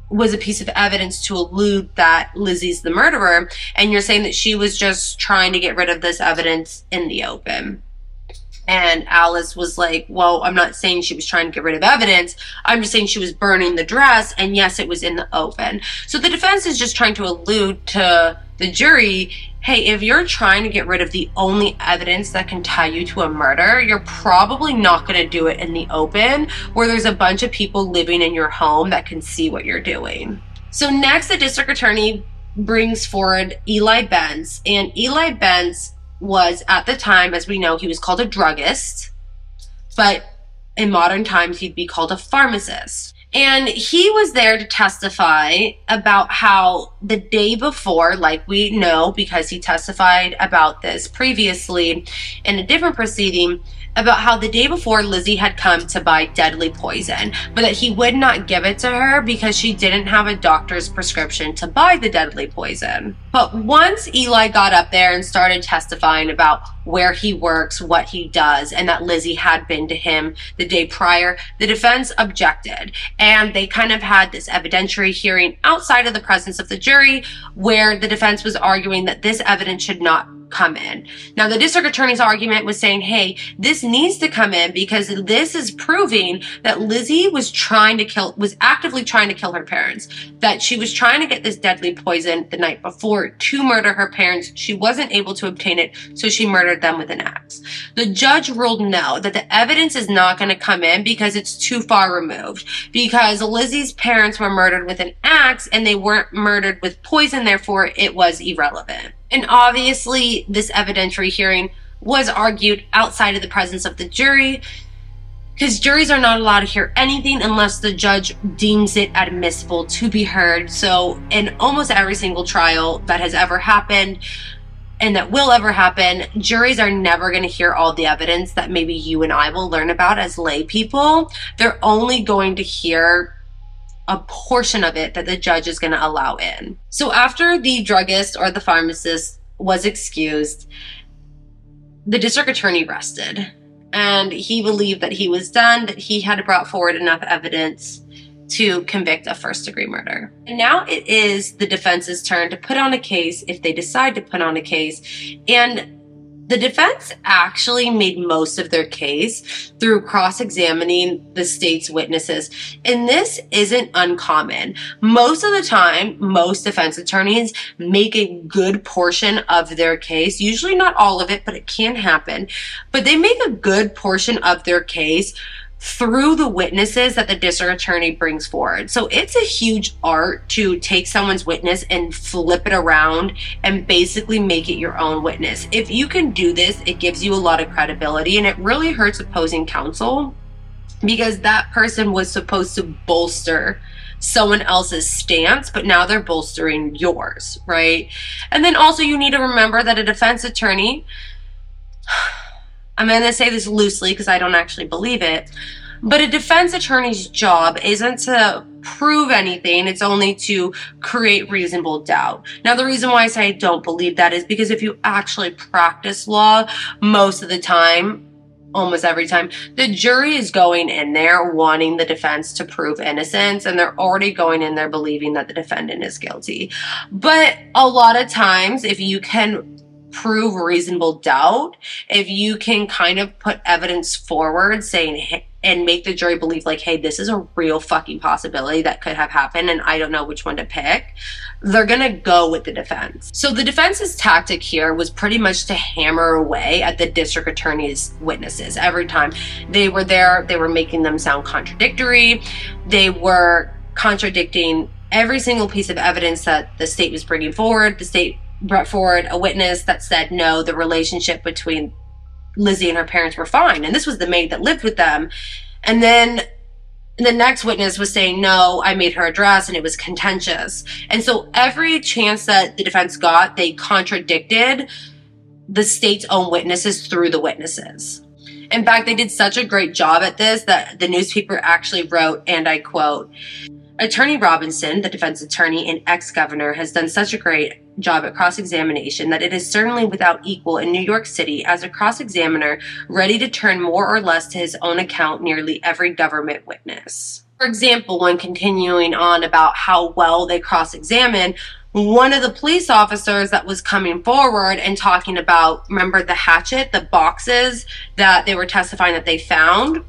Speaker 1: was a piece of evidence to elude that Lizzie's the murderer, and you're saying that she was just trying to get rid of this evidence in the open. And Alice was like, well, I'm not saying she was trying to get rid of evidence. I'm just saying she was burning the dress. And yes, it was in the oven. So the defense is just trying to allude to the jury hey, if you're trying to get rid of the only evidence that can tie you to a murder, you're probably not going to do it in the open where there's a bunch of people living in your home that can see what you're doing. So next, the district attorney brings forward Eli Bence, and Eli Bence was at the time, as we know, he was called a druggist, but in modern times he'd be called a pharmacist. And he was there to testify about how the day before, like we know because he testified about this previously in a different proceeding, about how the day before Lizzie had come to buy deadly poison, but that he would not give it to her because she didn't have a doctor's prescription to buy the deadly poison. But once Eli got up there and started testifying about where he works, what he does, and that Lizzie had been to him the day prior, the defense objected. And they kind of had this evidentiary hearing outside of the presence of the jury where the defense was arguing that this evidence should not come in. Now, the district attorney's argument was saying, hey, this needs to come in because this is proving that Lizzie was trying to kill, was actively trying to kill her parents, that she was trying to get this deadly poison the night before to murder her parents. She wasn't able to obtain it, so she murdered them with an axe. The judge ruled no, that the evidence is not going to come in because it's too far removed, because Lizzie's parents were murdered with an axe and they weren't murdered with poison, therefore it was irrelevant. And obviously, this evidentiary hearing was argued outside of the presence of the jury because juries are not allowed to hear anything unless the judge deems it admissible to be heard. So, in almost every single trial that has ever happened and that will ever happen, juries are never going to hear all the evidence that maybe you and I will learn about as lay people. They're only going to hear a portion of it that the judge is going to allow in. So after the druggist or the pharmacist was excused, the district attorney rested and he believed that he was done, that he had brought forward enough evidence to convict a first degree murder. And now it is the defense's turn to put on a case if they decide to put on a case. And the defense actually made most of their case through cross examining the state's witnesses. And this isn't uncommon. Most of the time, most defense attorneys make a good portion of their case, usually not all of it, but it can happen. But they make a good portion of their case through the witnesses that the district attorney brings forward. So it's a huge art to take someone's witness and flip it around and basically make it your own witness. If you can do this, it gives you a lot of credibility and it really hurts opposing counsel because that person was supposed to bolster someone else's stance, but now they're bolstering yours, right? And then also you need to remember that a defense attorney I'm going to say this loosely because I don't actually believe it. But a defense attorney's job isn't to prove anything, it's only to create reasonable doubt. Now, the reason why I say I don't believe that is because if you actually practice law, most of the time, almost every time, the jury is going in there wanting the defense to prove innocence and they're already going in there believing that the defendant is guilty. But a lot of times, if you can prove reasonable doubt if you can kind of put evidence forward saying and make the jury believe like hey this is a real fucking possibility that could have happened and i don't know which one to pick they're gonna go with the defense. So the defense's tactic here was pretty much to hammer away at the district attorney's witnesses. Every time they were there they were making them sound contradictory. They were contradicting every single piece of evidence that the state was bringing forward. The state brought forward a witness that said no, the relationship between Lizzie and her parents were fine. And this was the maid that lived with them. And then the next witness was saying, no, I made her address and it was contentious. And so every chance that the defense got, they contradicted the state's own witnesses through the witnesses. In fact, they did such a great job at this that the newspaper actually wrote, and I quote, Attorney Robinson, the defense attorney and ex governor, has done such a great job at cross examination that it is certainly without equal in New York City as a cross examiner ready to turn more or less to his own account nearly every government witness. For example, when continuing on about how well they cross examine, one of the police officers that was coming forward and talking about, remember the hatchet, the boxes that they were testifying that they found?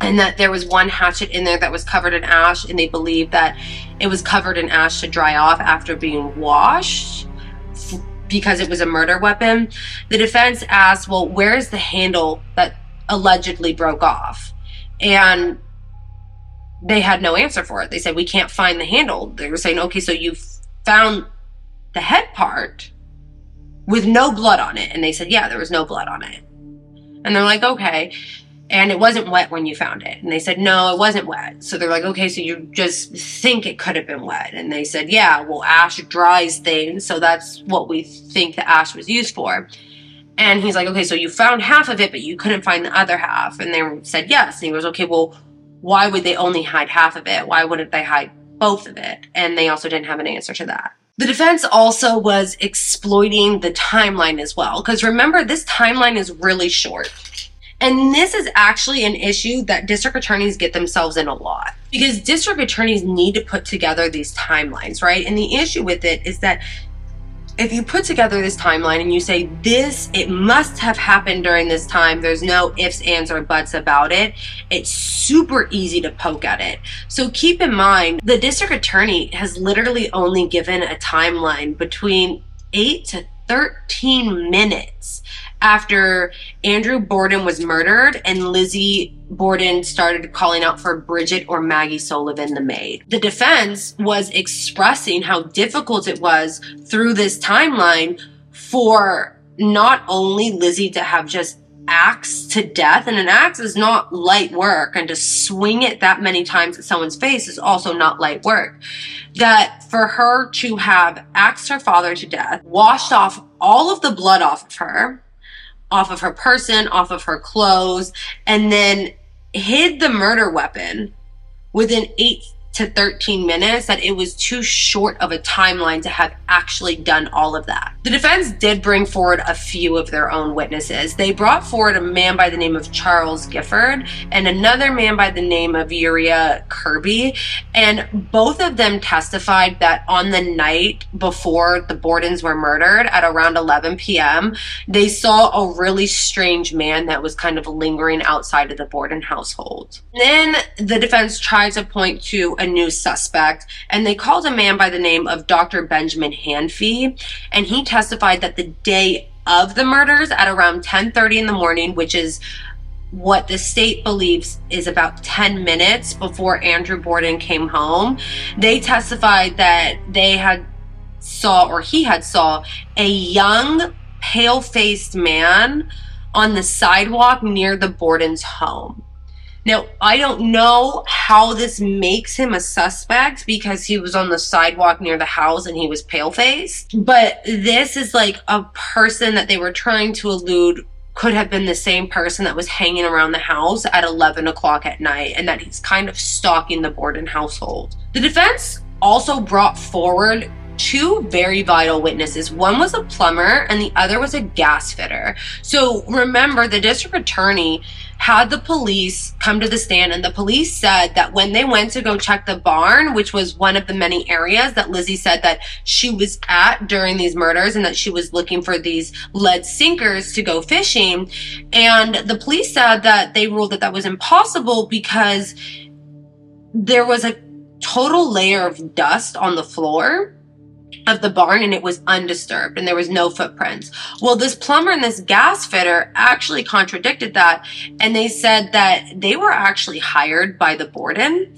Speaker 1: And that there was one hatchet in there that was covered in ash and they believed that it was covered in ash to dry off after being washed because it was a murder weapon. The defense asked well where's the handle that allegedly broke off? And they had no answer for it. They said we can't find the handle. They were saying okay so you found the head part with no blood on it. And they said yeah there was no blood on it. And they're like okay and it wasn't wet when you found it. And they said, no, it wasn't wet. So they're like, okay, so you just think it could have been wet. And they said, yeah, well, ash dries things. So that's what we think the ash was used for. And he's like, okay, so you found half of it, but you couldn't find the other half. And they said, yes. And he goes, okay, well, why would they only hide half of it? Why wouldn't they hide both of it? And they also didn't have an answer to that. The defense also was exploiting the timeline as well. Because remember, this timeline is really short. And this is actually an issue that district attorneys get themselves in a lot because district attorneys need to put together these timelines, right? And the issue with it is that if you put together this timeline and you say this, it must have happened during this time, there's no ifs, ands, or buts about it, it's super easy to poke at it. So keep in mind, the district attorney has literally only given a timeline between 8 to 13 minutes after Andrew Borden was murdered and Lizzie Borden started calling out for Bridget or Maggie Sullivan, the maid. The defense was expressing how difficult it was through this timeline for not only Lizzie to have just axed to death, and an axe is not light work, and to swing it that many times at someone's face is also not light work. That for her to have axed her father to death, washed off all of the blood off of her, off of her person, off of her clothes, and then hid the murder weapon within eight to 13 minutes that it was too short of a timeline to have actually done all of that. The defense did bring forward a few of their own witnesses. They brought forward a man by the name of Charles Gifford and another man by the name of Uriah Kirby, and both of them testified that on the night before the Bordens were murdered at around 11 p.m., they saw a really strange man that was kind of lingering outside of the Borden household. Then the defense tried to point to a new suspect, and they called a man by the name of Dr. Benjamin Hanfey, and he testified that the day of the murders at around 10:30 in the morning, which is what the state believes is about 10 minutes before Andrew Borden came home. They testified that they had saw or he had saw a young pale-faced man on the sidewalk near the Borden's home. Now, I don't know how this makes him a suspect because he was on the sidewalk near the house and he was pale faced. But this is like a person that they were trying to elude could have been the same person that was hanging around the house at 11 o'clock at night and that he's kind of stalking the Borden household. The defense also brought forward two very vital witnesses. One was a plumber and the other was a gas fitter. So remember, the district attorney had the police come to the stand and the police said that when they went to go check the barn, which was one of the many areas that Lizzie said that she was at during these murders and that she was looking for these lead sinkers to go fishing. And the police said that they ruled that that was impossible because there was a total layer of dust on the floor of the barn and it was undisturbed and there was no footprints. Well, this plumber and this gas fitter actually contradicted that and they said that they were actually hired by the Borden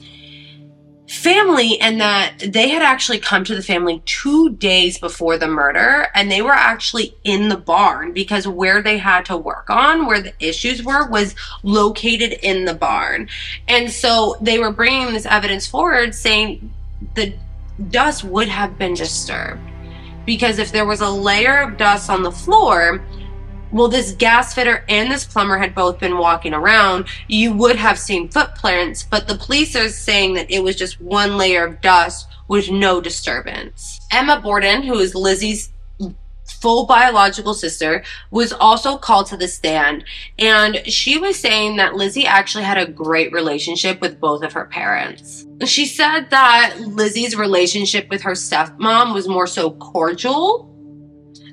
Speaker 1: family and that they had actually come to the family two days before the murder and they were actually in the barn because where they had to work on where the issues were was located in the barn and so they were bringing this evidence forward saying the dust would have been disturbed. Because if there was a layer of dust on the floor, well, this gas fitter and this plumber had both been walking around, you would have seen footprints, but the police are saying that it was just one layer of dust with no disturbance. Emma Borden, who is Lizzie's full biological sister, was also called to the stand. And she was saying that Lizzie actually had a great relationship with both of her parents. She said that Lizzie's relationship with her stepmom was more so cordial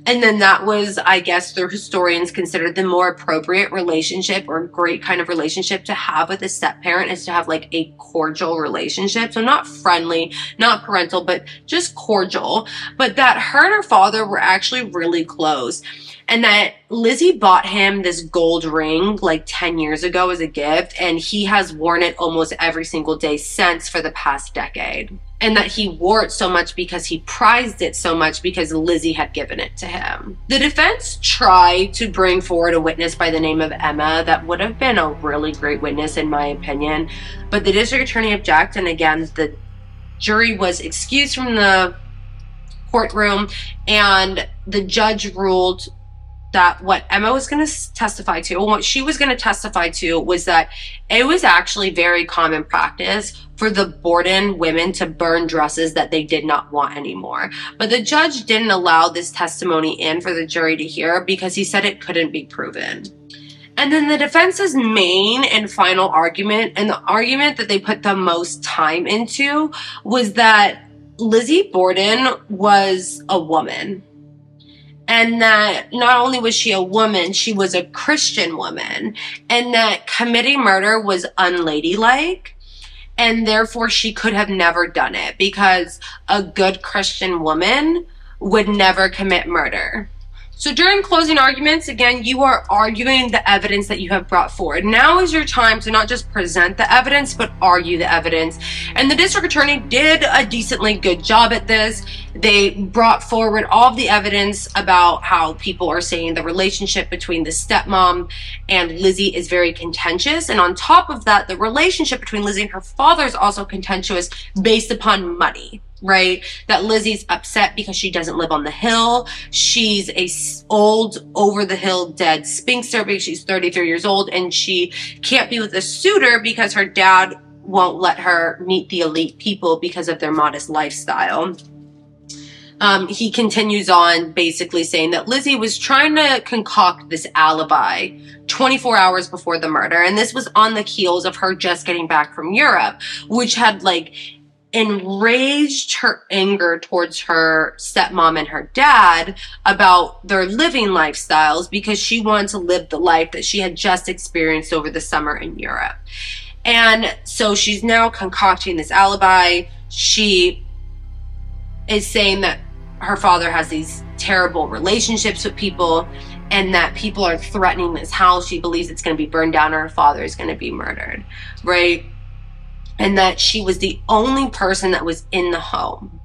Speaker 1: and then that was, I guess, the historians considered the more appropriate relationship or great kind of relationship to have with a step parent is to have like a cordial relationship. So not friendly, not parental, but just cordial. But that her and her father were actually really close and that Lizzie bought him this gold ring like 10 years ago as a gift, and he has worn it almost every single day since for the past decade. And that he wore it so much because he prized it so much because Lizzie had given it to him. The defense tried to bring forward a witness by the name of Emma that would have been a really great witness, in my opinion, but the district attorney objected, and again, the jury was excused from the courtroom, and the judge ruled that what Emma was going to testify to, what she was going to testify to was that it was actually very common practice for the Borden women to burn dresses that they did not want anymore. But the judge didn't allow this testimony in for the jury to hear because he said it couldn't be proven. And then the defense's main and final argument, and the argument that they put the most time into, was that Lizzie Borden was a woman and that not only was she a woman, she was a Christian woman, and that committing murder was unladylike. And therefore, she could have never done it because a good Christian woman would never commit murder. So during closing arguments, again, you are arguing the evidence that you have brought forward. Now is your time to not just present the evidence, but argue the evidence. And the district attorney did a decently good job at this. They brought forward all of the evidence about how people are saying the relationship between the stepmom and Lizzie is very contentious. And on top of that, the relationship between Lizzie and her father is also contentious based upon money right? That Lizzie's upset because she doesn't live on the hill. She's a old, over the hill dead spinster because she's 33 years old and she can't be with a suitor because her dad won't let her meet the elite people because of their modest lifestyle. Um, he continues on basically saying that Lizzie was trying to concoct this alibi 24 hours before the murder. And this was on the heels of her just getting back from Europe, which had like enraged her anger towards her stepmom and her dad about their living lifestyles because she wanted to live the life that she had just experienced over the summer in Europe. And so she's now concocting this alibi. She is saying that her father has these terrible relationships with people and that people are threatening this house. She believes it's going to be burned down or her father is going to be murdered, right? And that she was the only person that was in the home.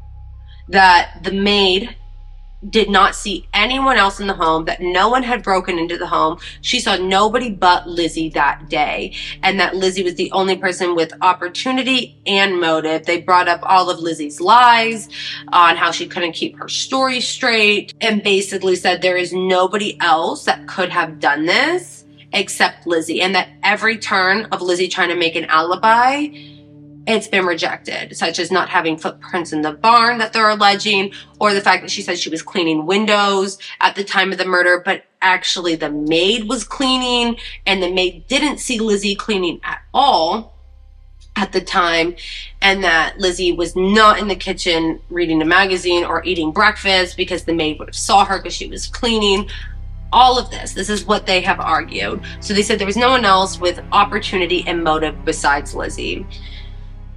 Speaker 1: That the maid did not see anyone else in the home, that no one had broken into the home. She saw nobody but Lizzie that day, and that Lizzie was the only person with opportunity and motive. They brought up all of Lizzie's lies on how she couldn't keep her story straight, and basically said there is nobody else that could have done this except Lizzie, and that every turn of Lizzie trying to make an alibi it's been rejected, such as not having footprints in the barn that they're alleging, or the fact that she said she was cleaning windows at the time of the murder, but actually the maid was cleaning, and the maid didn't see Lizzie cleaning at all at the time, and that Lizzie was not in the kitchen reading a magazine or eating breakfast because the maid would have saw her because she was cleaning all of this. This is what they have argued. So they said there was no one else with opportunity and motive besides Lizzie.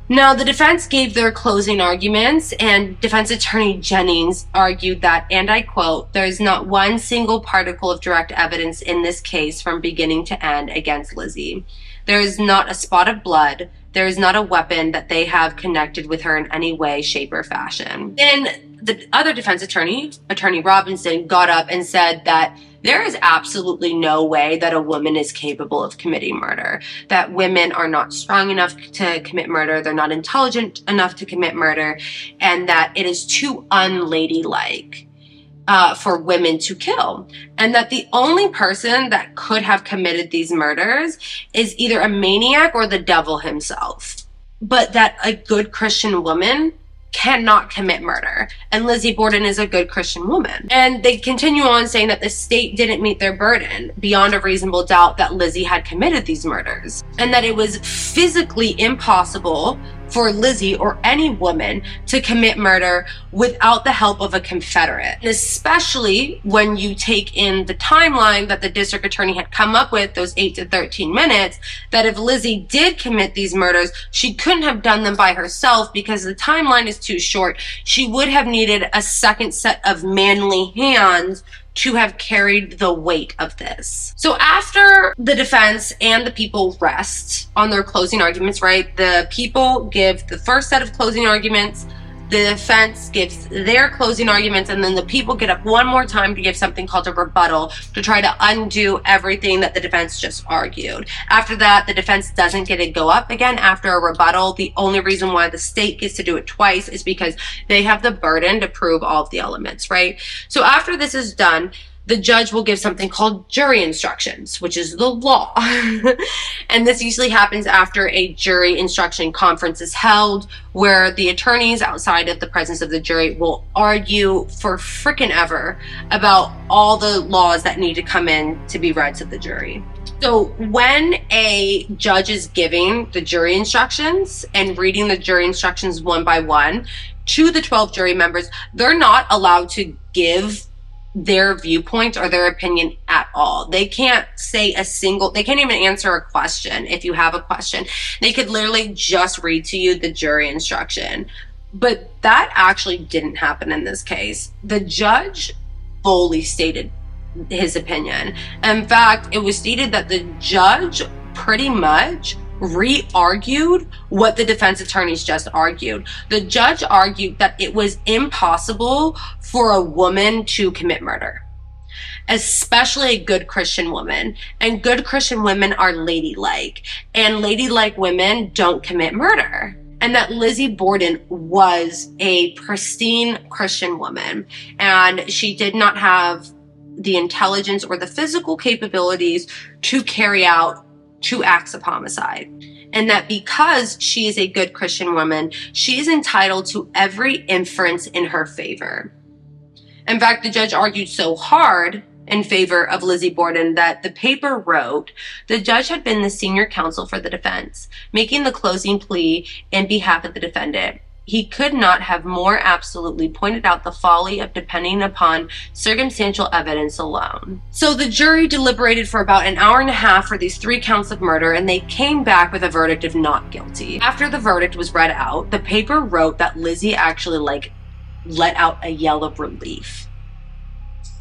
Speaker 1: Now, the defense gave their closing arguments, and defense attorney Jennings argued that, and I quote, there is not one single particle of direct evidence in this case from beginning to end against Lizzie. There is not a spot of blood. There is not a weapon that they have connected with her in any way, shape, or fashion. Then the other defense attorney, Attorney Robinson, got up and said that there is absolutely no way that a woman is capable of committing murder. That women are not strong enough to commit murder, they're not intelligent enough to commit murder, and that it is too unladylike. Uh, for women to kill. And that the only person that could have committed these murders is either a maniac or the devil himself. But that a good Christian woman cannot commit murder. And Lizzie Borden is a good Christian woman. And they continue on saying that the state didn't meet their burden beyond a reasonable doubt that Lizzie had committed these murders. And that it was physically impossible for Lizzie or any woman to commit murder without the help of a Confederate. Especially when you take in the timeline that the district attorney had come up with, those 8 to 13 minutes, that if Lizzie did commit these murders, she couldn't have done them by herself because the timeline is too short. She would have needed a second set of manly hands to have carried the weight of this. So after the defense and the people rest on their closing arguments, right? The people give the first set of closing arguments the defense gives their closing arguments and then the people get up one more time to give something called a rebuttal to try to undo everything that the defense just argued. After that, the defense doesn't get to go up again after a rebuttal. The only reason why the state gets to do it twice is because they have the burden to prove all of the elements, right? So after this is done, the judge will give something called jury instructions, which is the law. *laughs* and this usually happens after a jury instruction conference is held where the attorneys outside of the presence of the jury will argue for frickin' ever about all the laws that need to come in to be read to the jury. So when a judge is giving the jury instructions and reading the jury instructions one by one to the 12 jury members, they're not allowed to give their viewpoint or their opinion at all. They can't say a single, they can't even answer a question if you have a question. They could literally just read to you the jury instruction. But that actually didn't happen in this case. The judge fully stated his opinion. In fact, it was stated that the judge pretty much re argued what the defense attorneys just argued. The judge argued that it was impossible for a woman to commit murder, especially a good Christian woman. And good Christian women are ladylike, and ladylike women don't commit murder. And that Lizzie Borden was a pristine Christian woman, and she did not have the intelligence or the physical capabilities to carry out two acts of homicide. And that because she is a good Christian woman, she is entitled to every inference in her favor. In fact, the judge argued so hard in favor of Lizzie Borden that the paper wrote the judge had been the senior counsel for the defense, making the closing plea in behalf of the defendant he could not have more absolutely pointed out the folly of depending upon circumstantial evidence alone. So the jury deliberated for about an hour and a half for these three counts of murder and they came back with a verdict of not guilty. After the verdict was read out, the paper wrote that Lizzie actually like let out a yell of relief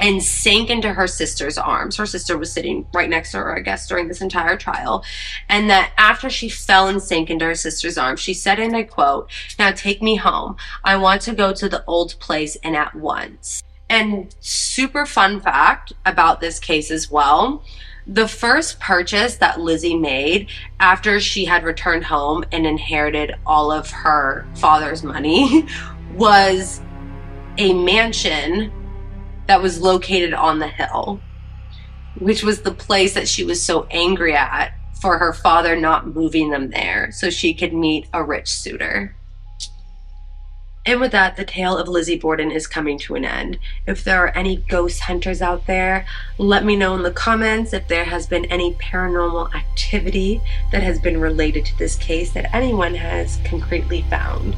Speaker 1: and sank into her sister's arms. Her sister was sitting right next to her, I guess, during this entire trial. And that after she fell and sank into her sister's arms, she said, and I quote, Now take me home. I want to go to the old place and at once. And super fun fact about this case as well. The first purchase that Lizzie made after she had returned home and inherited all of her father's money *laughs* was a mansion that was located on the hill, which was the place that she was so angry at for her father not moving them there so she could meet a rich suitor. And with that, the tale of Lizzie Borden is coming to an end. If there are any ghost hunters out there, let me know in the comments if there has been any paranormal activity that has been related to this case that anyone has concretely found.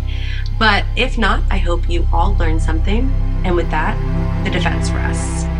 Speaker 1: But if not, I hope you all learned something. And with that, the defense rests.